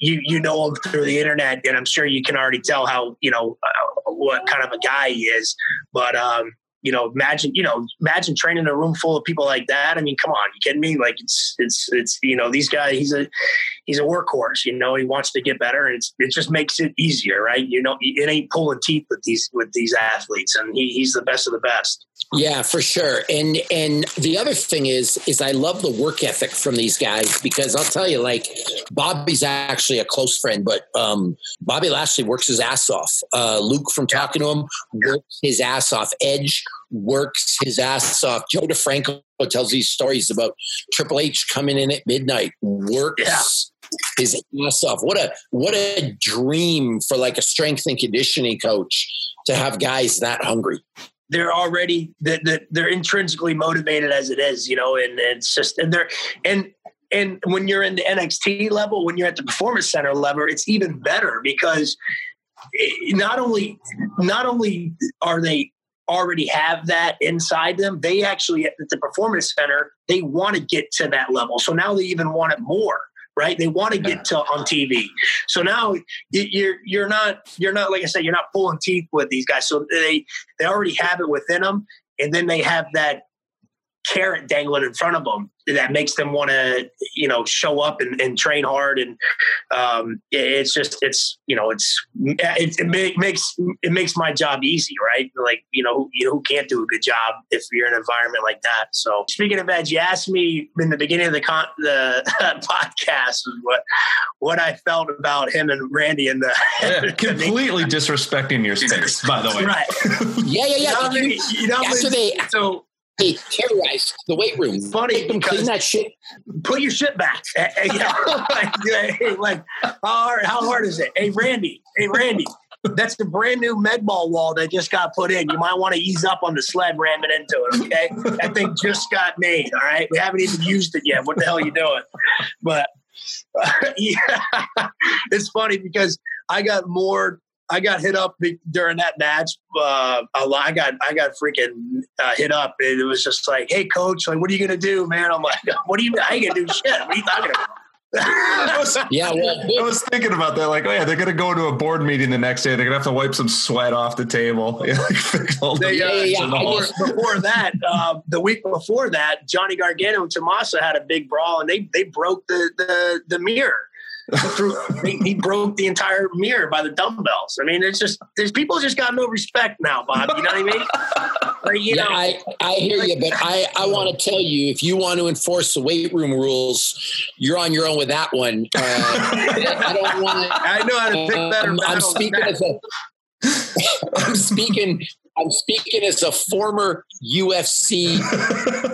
You, you know him through the internet, and I'm sure you can already tell how you know uh, what kind of a guy he is. But um, you know, imagine, you know, imagine training a room full of people like that. I mean, come on, you kidding me? Like it's, it's, it's, you know, these guys, he's a, he's a workhorse, you know, he wants to get better and it just makes it easier, right? You know, it ain't pulling teeth with these, with these athletes and he, he's the best of the best. Yeah, for sure. And and the other thing is is I love the work ethic from these guys because I'll tell you, like Bobby's actually a close friend, but um, Bobby Lashley works his ass off. Uh, Luke, from talking to him, works his ass off. Edge works his ass off. Joe DeFranco tells these stories about Triple H coming in at midnight, works. Yeah. His ass off. What a what a dream for like a strength and conditioning coach to have guys that hungry. they're already that that they're intrinsically motivated as it is, you know, and, and it's just and they're and and when you're in the NXT level, when you're at the performance center level, it's even better because eh, not only not only are they already have that inside them, they actually at the performance center, they want to get to that level. So now they even want it more. Right, they want to get to on TV. So now you- you're you're not you're not like I said you're not pulling teeth with these guys. So they they already have it within them, and then they have that carrot dangling in front of them that makes them want to you know show up and, and train hard and um, it's just it's you know it's it, it, makes it makes my job easy right? Like you know you who can't do a good job if you're in an environment like that? So speaking of Edge you asked me in the beginning of the con- the (laughs) podcast what what I felt about him and Randy and the yeah, (laughs) completely disrespecting your space by the way. Right. Yeah yeah yeah. You know, you know after they so they terrorized the weight room. Funny clean that shit. Put your shit back. (laughs) like, hey, like how hard, how hard is it? Hey, Randy. Hey, Randy. That's the brand new med ball wall that just got put in. You might want to ease up on the sled ramming into it. Okay, that thing just got made. All right, we haven't even used it yet. What the hell are you doing? But uh, (laughs) yeah, it's funny because I got more I got hit up during that match. Uh, I got I got freaking uh, hit up. And it was just like, "Hey, coach, like, what are you gonna do, man?" I'm like, (laughs) "What are you? I ain't gonna do shit. What are you talking about?" (laughs) yeah, well, I was thinking about that. Like, oh yeah, they're gonna go to a board meeting the next day. They're gonna have to wipe some sweat off the table. (laughs) they, uh, yeah, yeah, before, before, that, uh, the week before that, Johnny Gargano and Tommaso had a big brawl, and they they broke the the, the mirror he, he, broke the entire mirror by the dumbbells. I mean, it's just there's people just got no respect now, Bob. You know what I mean? Like, you yeah, know, I, I hear you, but I, I want to tell you if you want to enforce the weight room rules, you're on your own with that one. Uh, I don't want. (laughs) I know how to pick better. Um, (laughs) I'm speaking as a. I'm speaking I'm speaking as a former UFC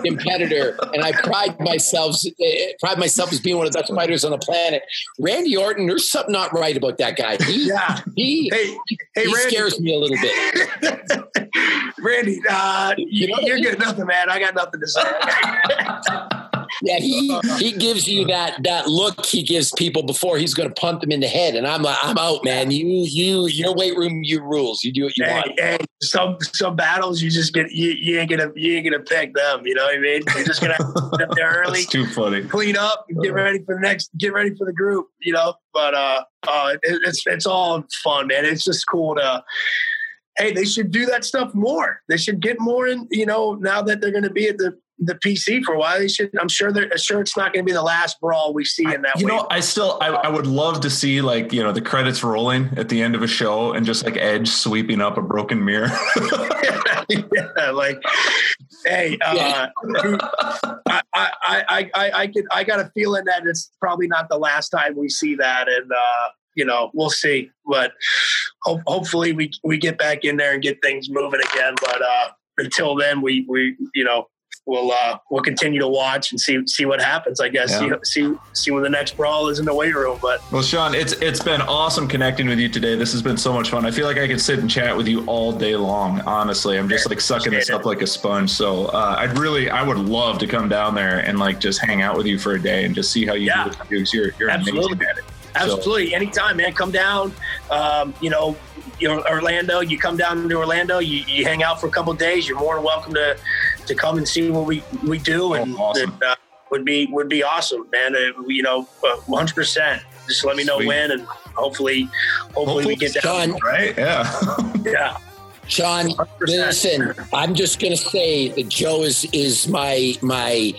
(laughs) competitor, and I pride myself eh, pride myself as being one of the best fighters on the planet. Randy Orton, there's something not right about that guy. He, (laughs) yeah. he, hey, hey, he scares me a little bit. (laughs) Randy, uh, you know you're good. Nothing, man. I got nothing to say. Yeah, (laughs) he he gives you that that look he gives people before he's going to punt them in the head, and I'm like, I'm out, man. You you your weight room, you rules. You do what you hey, want. Hey, some some battles you just get you, you ain't gonna you ain't gonna pick them. You know what I mean? You're just gonna get up there (laughs) early. too funny. Clean up, get ready for the next. Get ready for the group. You know, but uh, uh, it, it's it's all fun, man. It's just cool to hey, they should do that stuff more. They should get more in, you know, now that they're going to be at the the PC for a while. They should. I'm sure. They're sure it's not going to be the last brawl we see in that. You know, I still. I, I, would love to see like you know the credits rolling at the end of a show and just like Edge sweeping up a broken mirror. (laughs) yeah, like, hey, uh, I, I, I, I, I could. I got a feeling that it's probably not the last time we see that, and uh, you know, we'll see. But ho- hopefully, we we get back in there and get things moving again. But uh, until then, we we you know we'll uh, we'll continue to watch and see see what happens. I guess yeah. see see see when the next brawl is in the weight room. But well, Sean, it's it's been awesome connecting with you today. This has been so much fun. I feel like I could sit and chat with you all day long. Honestly, I'm just like sucking this up like a sponge. So uh, I'd really I would love to come down there and like just hang out with you for a day and just see how you yeah. do it. You're you're Absolutely. amazing at it. Absolutely, so. anytime, man. Come down. Um, you know, you know, Orlando. You come down to Orlando. You, you hang out for a couple days. You're more than welcome to to come and see what we we do, and oh, awesome. it, uh, would be would be awesome, man. Uh, you know, uh, one hundred percent. Just let me know Sweet. when, and hopefully, hopefully, hopefully we get done. Right? Yeah. (laughs) yeah. Sean, 100%. listen. I'm just gonna say that Joe is is my my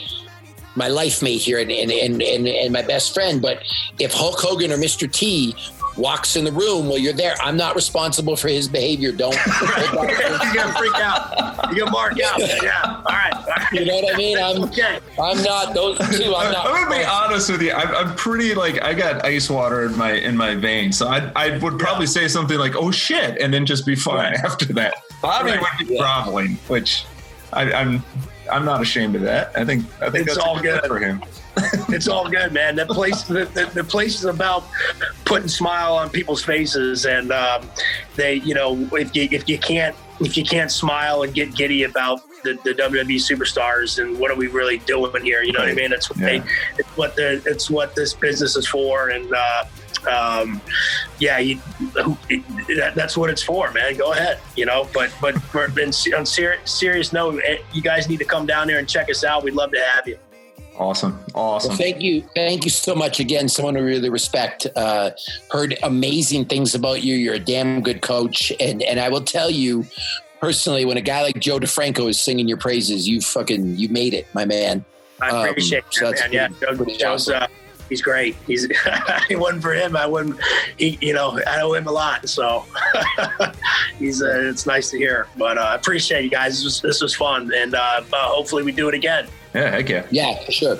my life mate here and, and, and, and, and my best friend. But if Hulk Hogan or Mr. T walks in the room while you're there, I'm not responsible for his behavior. Don't. (laughs) you're gonna freak out. You're gonna mark out. Yeah. All right. All right. You know what I mean? I'm. Okay. I'm not those two. I'm not. I'm gonna be honest with you. I'm, I'm, pretty like I got ice water in my in my veins, so I I would probably yeah. say something like "Oh shit," and then just be fine right. (laughs) after that. Bobby right. would be yeah. groveling, which I, I'm I'm not ashamed of that. I think I think it's all good for him. (laughs) it's all good, man. The place the, the, the, place is about putting smile on people's faces, and um, they, you know, if you if you can't if you can't smile and get giddy about the, the WWE superstars and what are we really doing here? You know what I mean? It's what yeah. they, it's what the it's what this business is for, and uh, um, yeah, you, that, that's what it's for, man. Go ahead, you know. But but for, on ser- serious note, eh, you guys need to come down there and check us out. We'd love to have you. Awesome, awesome. Well, thank you, thank you so much again. Someone to really respect. Uh, heard amazing things about you. You're a damn good coach, and and I will tell you, personally, when a guy like Joe DeFranco is singing your praises, you fucking you made it, my man. I appreciate um, so that, man. yeah, Joe, Joe's awesome. uh, he's great. He's (laughs) it wasn't for him. I wouldn't. He, you know, I owe him a lot. So (laughs) he's. Uh, it's nice to hear. But I uh, appreciate you guys. This was, this was fun, and uh, hopefully we do it again. Yeah, heck yeah. Yeah, for sure.